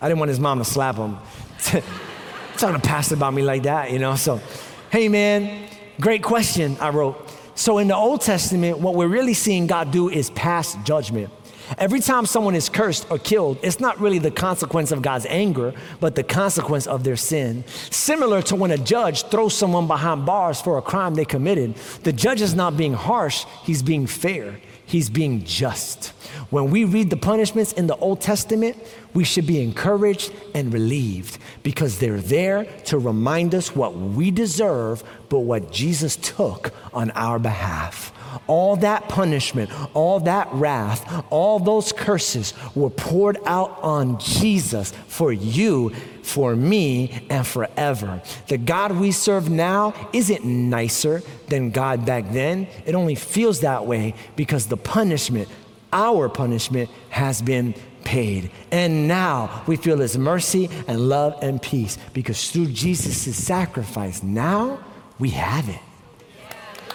I didn't want his mom to slap him. [LAUGHS] Talking to pastor about me like that, you know? So, hey, man, great question, I wrote. So, in the Old Testament, what we're really seeing God do is pass judgment. Every time someone is cursed or killed, it's not really the consequence of God's anger, but the consequence of their sin. Similar to when a judge throws someone behind bars for a crime they committed, the judge is not being harsh, he's being fair, he's being just. When we read the punishments in the Old Testament, we should be encouraged and relieved because they're there to remind us what we deserve, but what Jesus took on our behalf. All that punishment, all that wrath, all those curses were poured out on Jesus for you, for me, and forever. The God we serve now isn't nicer than God back then. It only feels that way because the punishment, our punishment, has been paid. And now we feel his mercy and love and peace because through Jesus' sacrifice, now we have it.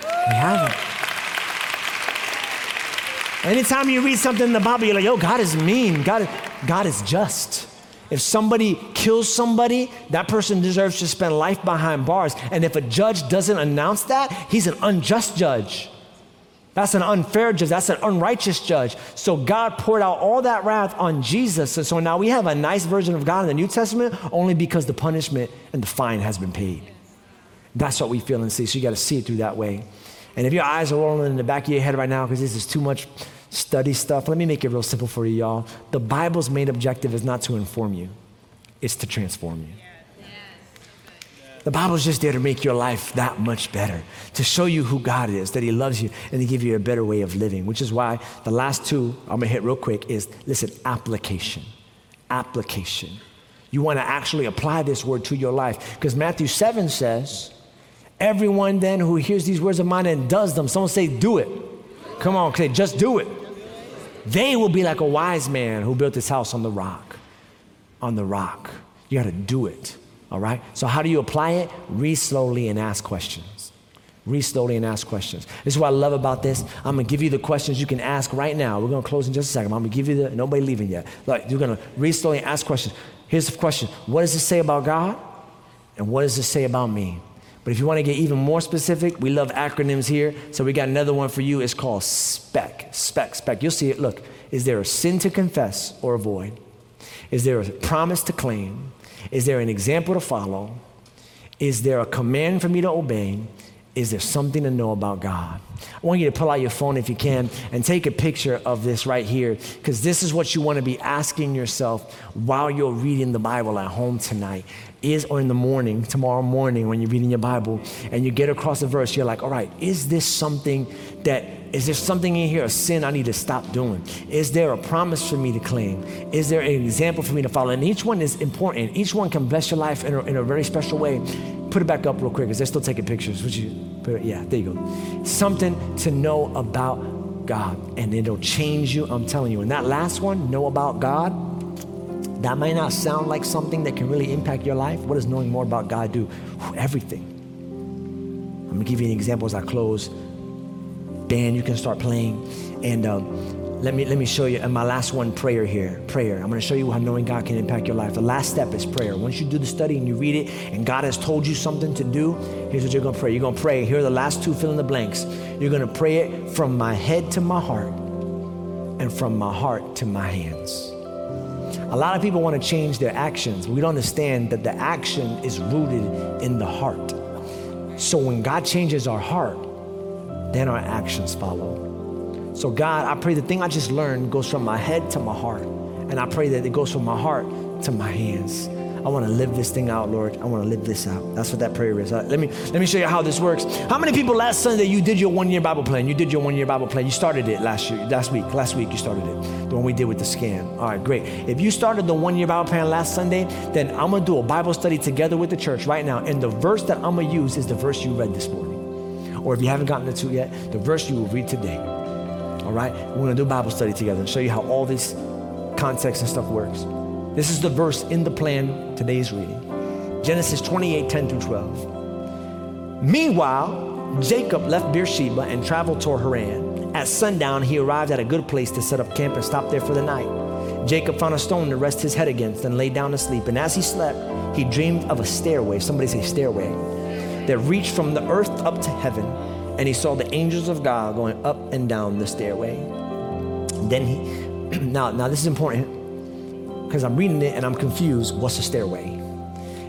We have it. Anytime you read something in the Bible, you're like, yo, God is mean. God, God is just. If somebody kills somebody, that person deserves to spend life behind bars. And if a judge doesn't announce that, he's an unjust judge. That's an unfair judge. That's an unrighteous judge. So God poured out all that wrath on Jesus. And so now we have a nice version of God in the New Testament only because the punishment and the fine has been paid. That's what we feel and see. So you got to see it through that way. And if your eyes are rolling in the back of your head right now because this is too much study stuff. Let me make it real simple for you, y'all. The Bible's main objective is not to inform you, it's to transform you. The Bible's just there to make your life that much better, to show you who God is, that He loves you, and to give you a better way of living, which is why the last two I'm gonna hit real quick is listen, application. Application. You wanna actually apply this word to your life. Because Matthew 7 says, Everyone then who hears these words of mine and does them, someone say, do it. Come on, say, just do it. They will be like a wise man who built his house on the rock. On the rock. You got to do it. All right? So, how do you apply it? Read slowly and ask questions. Read slowly and ask questions. This is what I love about this. I'm going to give you the questions you can ask right now. We're going to close in just a second. I'm going to give you the, nobody leaving yet. Like, you're going to read slowly and ask questions. Here's the question What does it say about God? And what does it say about me? But if you want to get even more specific, we love acronyms here. So we got another one for you. It's called SPECK. SPECK, SPECK. You'll see it. Look, is there a sin to confess or avoid? Is there a promise to claim? Is there an example to follow? Is there a command for me to obey? Is there something to know about God? I want you to pull out your phone if you can and take a picture of this right here because this is what you want to be asking yourself while you're reading the Bible at home tonight is or in the morning, tomorrow morning when you're reading your Bible and you get across a verse, you're like, all right, is this something that, is there something in here, a sin I need to stop doing? Is there a promise for me to claim? Is there an example for me to follow? And each one is important. Each one can bless your life in a, in a very special way. Put it back up real quick because they're still taking pictures. Would you put it? Yeah, there you go. Something to know about God and it'll change you, I'm telling you. And that last one, know about God, that might not sound like something that can really impact your life. What does knowing more about God do? Everything. I'm gonna give you an example as I close. Band, you can start playing. And um, let me let me show you. And my last one, prayer here. Prayer. I'm gonna show you how knowing God can impact your life. The last step is prayer. Once you do the study and you read it, and God has told you something to do, here's what you're gonna pray. You're gonna pray. Here are the last two fill in the blanks. You're gonna pray it from my head to my heart, and from my heart to my hands. A lot of people want to change their actions. We don't understand that the action is rooted in the heart. So when God changes our heart, then our actions follow. So, God, I pray the thing I just learned goes from my head to my heart. And I pray that it goes from my heart to my hands. I want to live this thing out, Lord. I want to live this out. That's what that prayer is. Uh, let me let me show you how this works. How many people last Sunday you did your one year Bible plan? You did your one year Bible plan. You started it last year, last week. Last week you started it. The one we did with the scan. All right, great. If you started the one year Bible plan last Sunday, then I'm gonna do a Bible study together with the church right now. And the verse that I'm gonna use is the verse you read this morning. Or if you haven't gotten to yet, the verse you will read today. All right? We're gonna do Bible study together and show you how all this context and stuff works. This is the verse in the plan today's reading. Genesis 28, 10 through 12. Meanwhile, Jacob left Beersheba and traveled toward Haran. At sundown, he arrived at a good place to set up camp and stop there for the night. Jacob found a stone to rest his head against and lay down to sleep. And as he slept, he dreamed of a stairway, somebody say stairway, that reached from the earth up to heaven. And he saw the angels of God going up and down the stairway. Then he, [CLEARS THROAT] now, now this is important because I'm reading it and I'm confused. What's a stairway?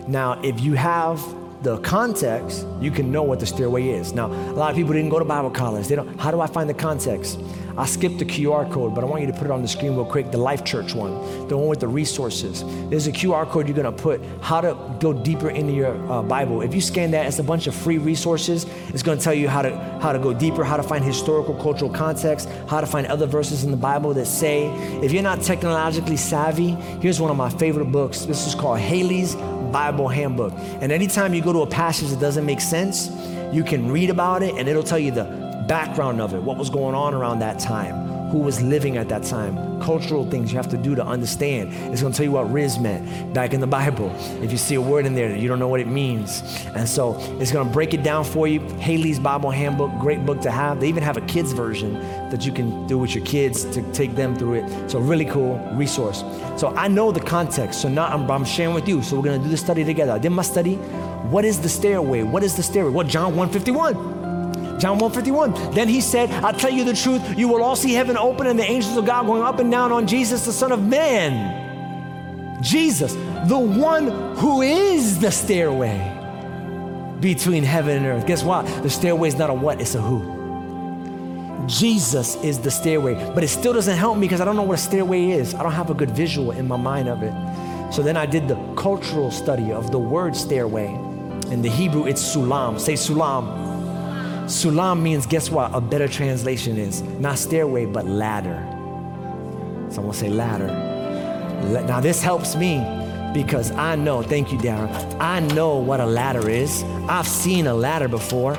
Now, if you have the context, you can know what the stairway is. Now, a lot of people didn't go to Bible college. They don't. How do I find the context? I skipped the QR code, but I want you to put it on the screen real quick. The Life Church one, the one with the resources. There's a QR code you're gonna put how to go deeper into your uh, Bible. If you scan that, it's a bunch of free resources. It's gonna tell you how to how to go deeper, how to find historical, cultural context, how to find other verses in the Bible that say. If you're not technologically savvy, here's one of my favorite books. This is called Halley's Bible Handbook. And anytime you go to a passage that doesn't make sense, you can read about it and it'll tell you the background of it, what was going on around that time, who was living at that time, cultural things you have to do to understand. It's going to tell you what Rizz meant back in the Bible. If you see a word in there you don't know what it means. And so it's going to break it down for you. Halley's Bible Handbook, great book to have. They even have a kids version that you can do with your kids to take them through it. So really cool resource. So I know the context. So now I'm, I'm sharing with you. So we're going to do the study together. I did my study. What is the stairway? What is the stairway? What John 151? John 151. Then he said, I tell you the truth, you will all see heaven open and the angels of God going up and down on Jesus, the Son of Man. Jesus, the one who is the stairway between heaven and earth. Guess what? The stairway is not a what, it's a who. Jesus is the stairway, but it still doesn't help me because I don't know what a stairway is. I don't have a good visual in my mind of it. So then I did the cultural study of the word stairway. In the Hebrew, it's sulam. Say sulam. Sulam means, guess what? A better translation is not stairway, but ladder. Someone say ladder. Now, this helps me because I know, thank you, Darren. I know what a ladder is. I've seen a ladder before.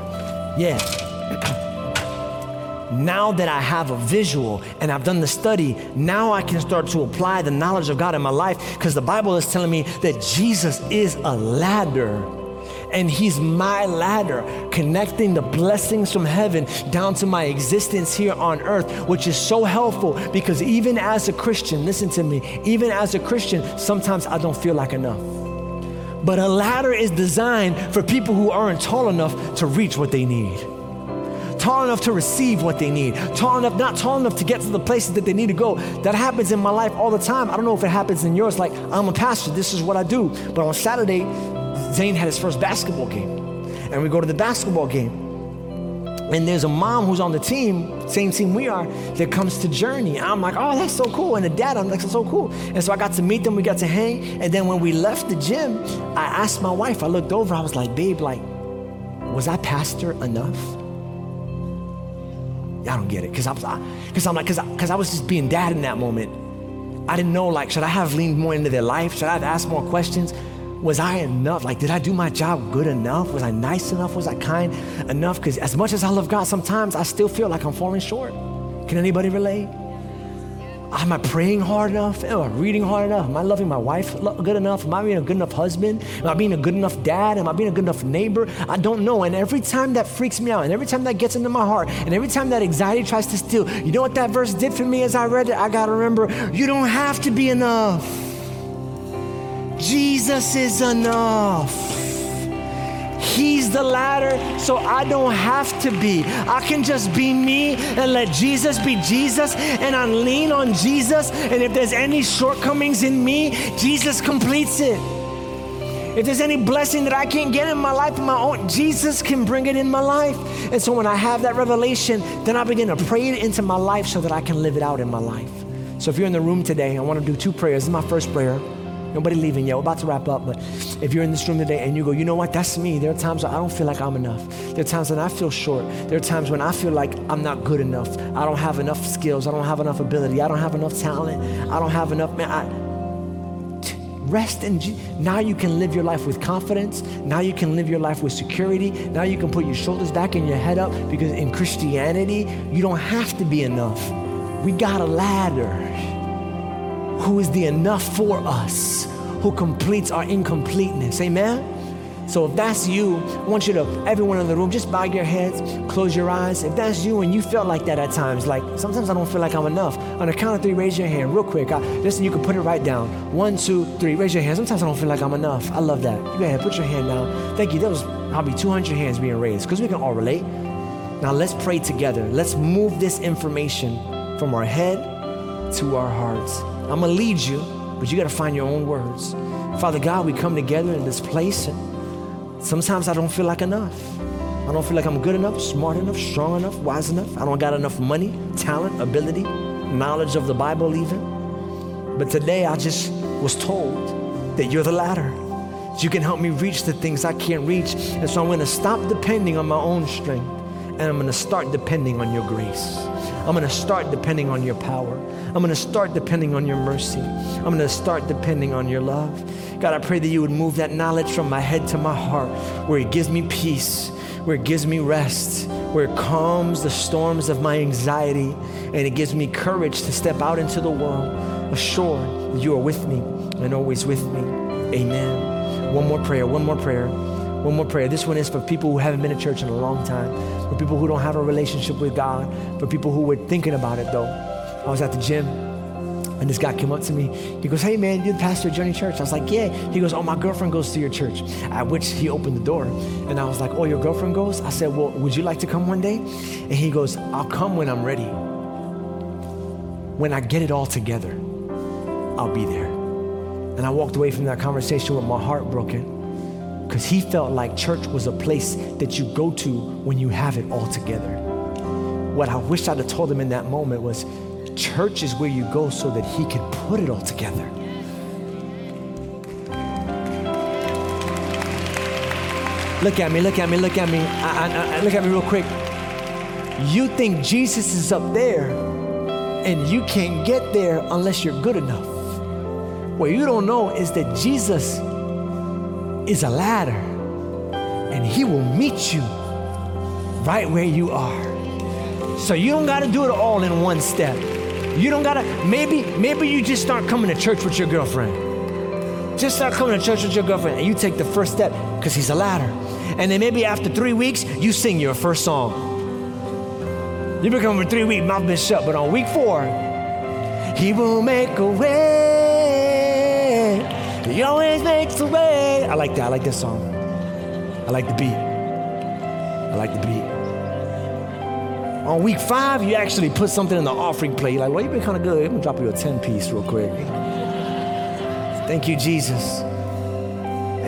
Yeah. [CLEARS THROAT] now that I have a visual and I've done the study, now I can start to apply the knowledge of God in my life because the Bible is telling me that Jesus is a ladder and He's my ladder connecting the blessings from heaven down to my existence here on earth, which is so helpful because even as a Christian, listen to me, even as a Christian, sometimes I don't feel like enough. But a ladder is designed for people who aren't tall enough to reach what they need tall enough to receive what they need, tall enough, not tall enough to get to the places that they need to go. That happens in my life all the time. I don't know if it happens in yours. Like, I'm a pastor, this is what I do. But on Saturday, Zane had his first basketball game. And we go to the basketball game. And there's a mom who's on the team, same team we are, that comes to Journey. I'm like, oh, that's so cool. And the dad, I'm like, that's so cool. And so I got to meet them, we got to hang. And then when we left the gym, I asked my wife, I looked over, I was like, babe, like, was I pastor enough? I don't get it. Cause I was, cause I'm like, cause I, cause I was just being dad in that moment. I didn't know, like, should I have leaned more into their life? Should I have asked more questions? Was I enough? Like, did I do my job good enough? Was I nice enough? Was I kind enough? Because as much as I love God, sometimes I still feel like I'm falling short. Can anybody relate? Am I praying hard enough? Am I reading hard enough? Am I loving my wife good enough? Am I being a good enough husband? Am I being a good enough dad? Am I being a good enough neighbor? I don't know. And every time that freaks me out, and every time that gets into my heart, and every time that anxiety tries to steal, you know what that verse did for me as I read it? I got to remember you don't have to be enough. Jesus is enough. He's the ladder, so I don't have to be. I can just be me and let Jesus be Jesus, and I lean on Jesus. And if there's any shortcomings in me, Jesus completes it. If there's any blessing that I can't get in my life on my own, Jesus can bring it in my life. And so when I have that revelation, then I begin to pray it into my life so that I can live it out in my life. So if you're in the room today, I want to do two prayers. This is my first prayer. Nobody leaving yet. We're about to wrap up, but if you're in this room today and you go, you know what, that's me. There are times I don't feel like I'm enough. There are times when I feel short. There are times when I feel like I'm not good enough. I don't have enough skills. I don't have enough ability. I don't have enough talent. I don't have enough, man. I, rest in. Now you can live your life with confidence. Now you can live your life with security. Now you can put your shoulders back and your head up because in Christianity, you don't have to be enough. We got a ladder who is the enough for us, who completes our incompleteness. Amen? So if that's you, I want you to, everyone in the room, just bow your heads, close your eyes. If that's you and you felt like that at times, like sometimes I don't feel like I'm enough. On the count of three, raise your hand real quick. I, listen, you can put it right down. One, two, three, raise your hand. Sometimes I don't feel like I'm enough. I love that. You go ahead, put your hand down. Thank you. That was probably 200 hands being raised because we can all relate. Now let's pray together. Let's move this information from our head to our hearts. I'm going to lead you, but you got to find your own words. Father God, we come together in this place. And sometimes I don't feel like enough. I don't feel like I'm good enough, smart enough, strong enough, wise enough. I don't got enough money, talent, ability, knowledge of the Bible, even. But today I just was told that you're the ladder. You can help me reach the things I can't reach. And so I'm going to stop depending on my own strength and I'm going to start depending on your grace. I'm going to start depending on your power. I'm going to start depending on your mercy. I'm going to start depending on your love. God, I pray that you would move that knowledge from my head to my heart, where it gives me peace, where it gives me rest, where it calms the storms of my anxiety, and it gives me courage to step out into the world, assured that you are with me and always with me. Amen. One more prayer, one more prayer. One more prayer. This one is for people who haven't been to church in a long time, for people who don't have a relationship with God, for people who were thinking about it though. I was at the gym and this guy came up to me. He goes, Hey man, you're the pastor of Journey Church. I was like, Yeah. He goes, Oh, my girlfriend goes to your church. At which he opened the door. And I was like, Oh, your girlfriend goes? I said, Well, would you like to come one day? And he goes, I'll come when I'm ready. When I get it all together, I'll be there. And I walked away from that conversation with my heart broken because he felt like church was a place that you go to when you have it all together. What I wish I'd have told him in that moment was church is where you go so that he could put it all together. Look at me, look at me, look at me. I, I, I, look at me real quick. You think Jesus is up there, and you can't get there unless you're good enough. What you don't know is that Jesus is a ladder, and He will meet you right where you are. So you don't got to do it all in one step. You don't got to, maybe, maybe you just start coming to church with your girlfriend. Just start coming to church with your girlfriend, and you take the first step because He's a ladder. And then maybe after three weeks, you sing your first song. You've been coming for three weeks, mouth been shut, but on week four, He will make a way. He always makes a way. I like that. I like this song. I like the beat. I like the beat. On week five, you actually put something in the offering plate. You're like, well, you've been kind of good. I'm gonna drop you a 10 piece real quick. Thank you, Jesus.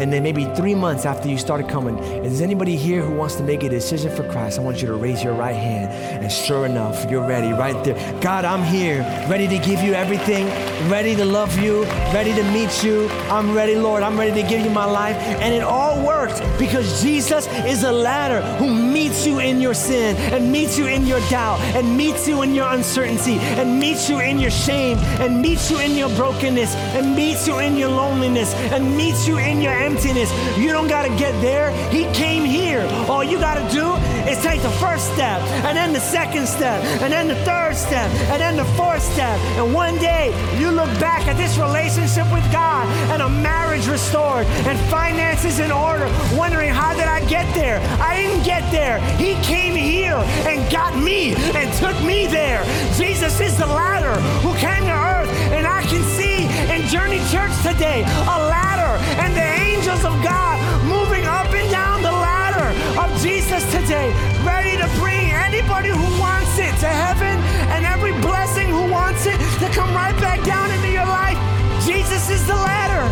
And then maybe three months after you started coming, is anybody here who wants to make a decision for Christ? I want you to raise your right hand. And sure enough, you're ready right there. God, I'm here, ready to give you everything, ready to love you, ready to meet you. I'm ready, Lord. I'm ready to give you my life. And it all worked because Jesus is a ladder who meets you in your sin and meets you in your doubt and meets you in your uncertainty and meets you in your shame and meets you in your brokenness and meets you in your loneliness and meets you in your. You don't got to get there. He came here. All you got to do is take the first step, and then the second step, and then the third step, and then the fourth step. And one day you look back at this relationship with God and a marriage restored and finances in order, wondering, how did I get there? I didn't get there. He came here and got me and took me there. Jesus is the ladder who came to earth, and I can see Journey Church today a ladder and the angels of God moving up and down the ladder of Jesus today, ready to bring anybody who wants it to heaven and every blessing who wants it to come right back down into your life. Jesus is the ladder.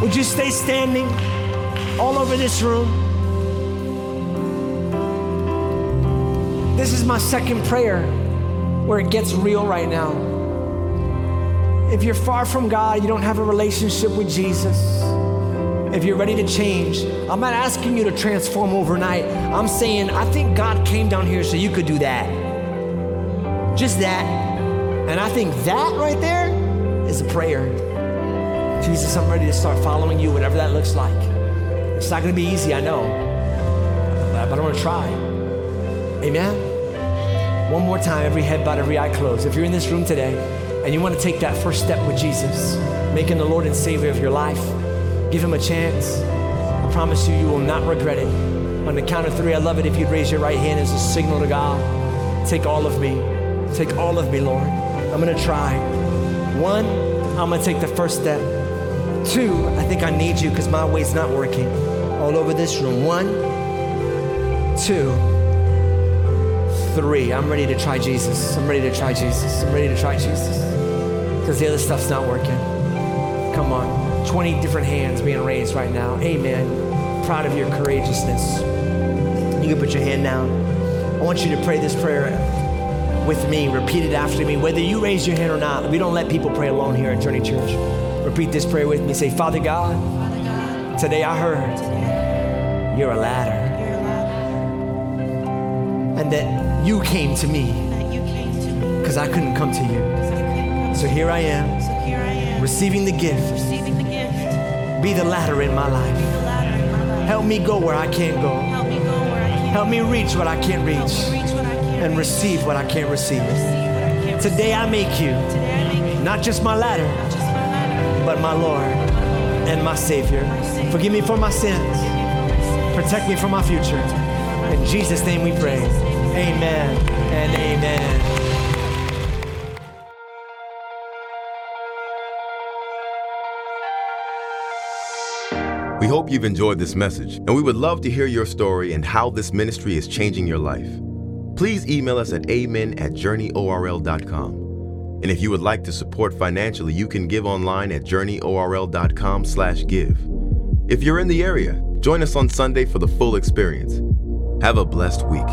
Would you stay standing all over this room? This is my second prayer where it gets real right now. if you're far from God, you don't have a relationship with Jesus, if you're ready to change, I'm not asking you to transform overnight. I'm saying, I think God came down here so you could do that. Just that. And I think that right there is a prayer. Jesus, I'm ready to start following you, whatever that looks like. It's not going to be easy, I know, but I want to try. Amen? One more time, every head bowed, every eye closed. If you're in this room today and you want to take that first step with Jesus, making the Lord and Savior of your life, give Him a chance. I promise you, you will not regret it. On the count of three, I love it if you'd raise your right hand as a signal to God. Take all of me. Take all of me, Lord. I'm going to try. One, I'm going to take the first step. Two, I think I need you because my way's not working. All over this room. One, two, three. I'm ready to try Jesus. I'm ready to try Jesus. I'm ready to try Jesus. Because the other stuff's not working. Come on. 20 different hands being raised right now. Amen. Proud of your courageousness. You can put your hand down. I want you to pray this prayer with me. Repeat it after me. Whether you raise your hand or not, we don't let people pray alone here at Journey Church. Repeat this prayer with me. Say, Father God, today I heard you're a ladder. And that you came to me because I couldn't come to you. So here I am, receiving the gift. Be the ladder in my life. Help me go where I can't go. Help me reach what I can't reach. And receive what I can't receive. Today I make you not just my ladder, but my Lord and my Savior. Forgive me for my sins. Protect me from my future. In Jesus' name we pray. Amen and amen. We hope you've enjoyed this message, and we would love to hear your story and how this ministry is changing your life. Please email us at amen at journeyorl.com. And if you would like to support financially, you can give online at journeyorl.com slash give. If you're in the area, join us on Sunday for the full experience. Have a blessed week.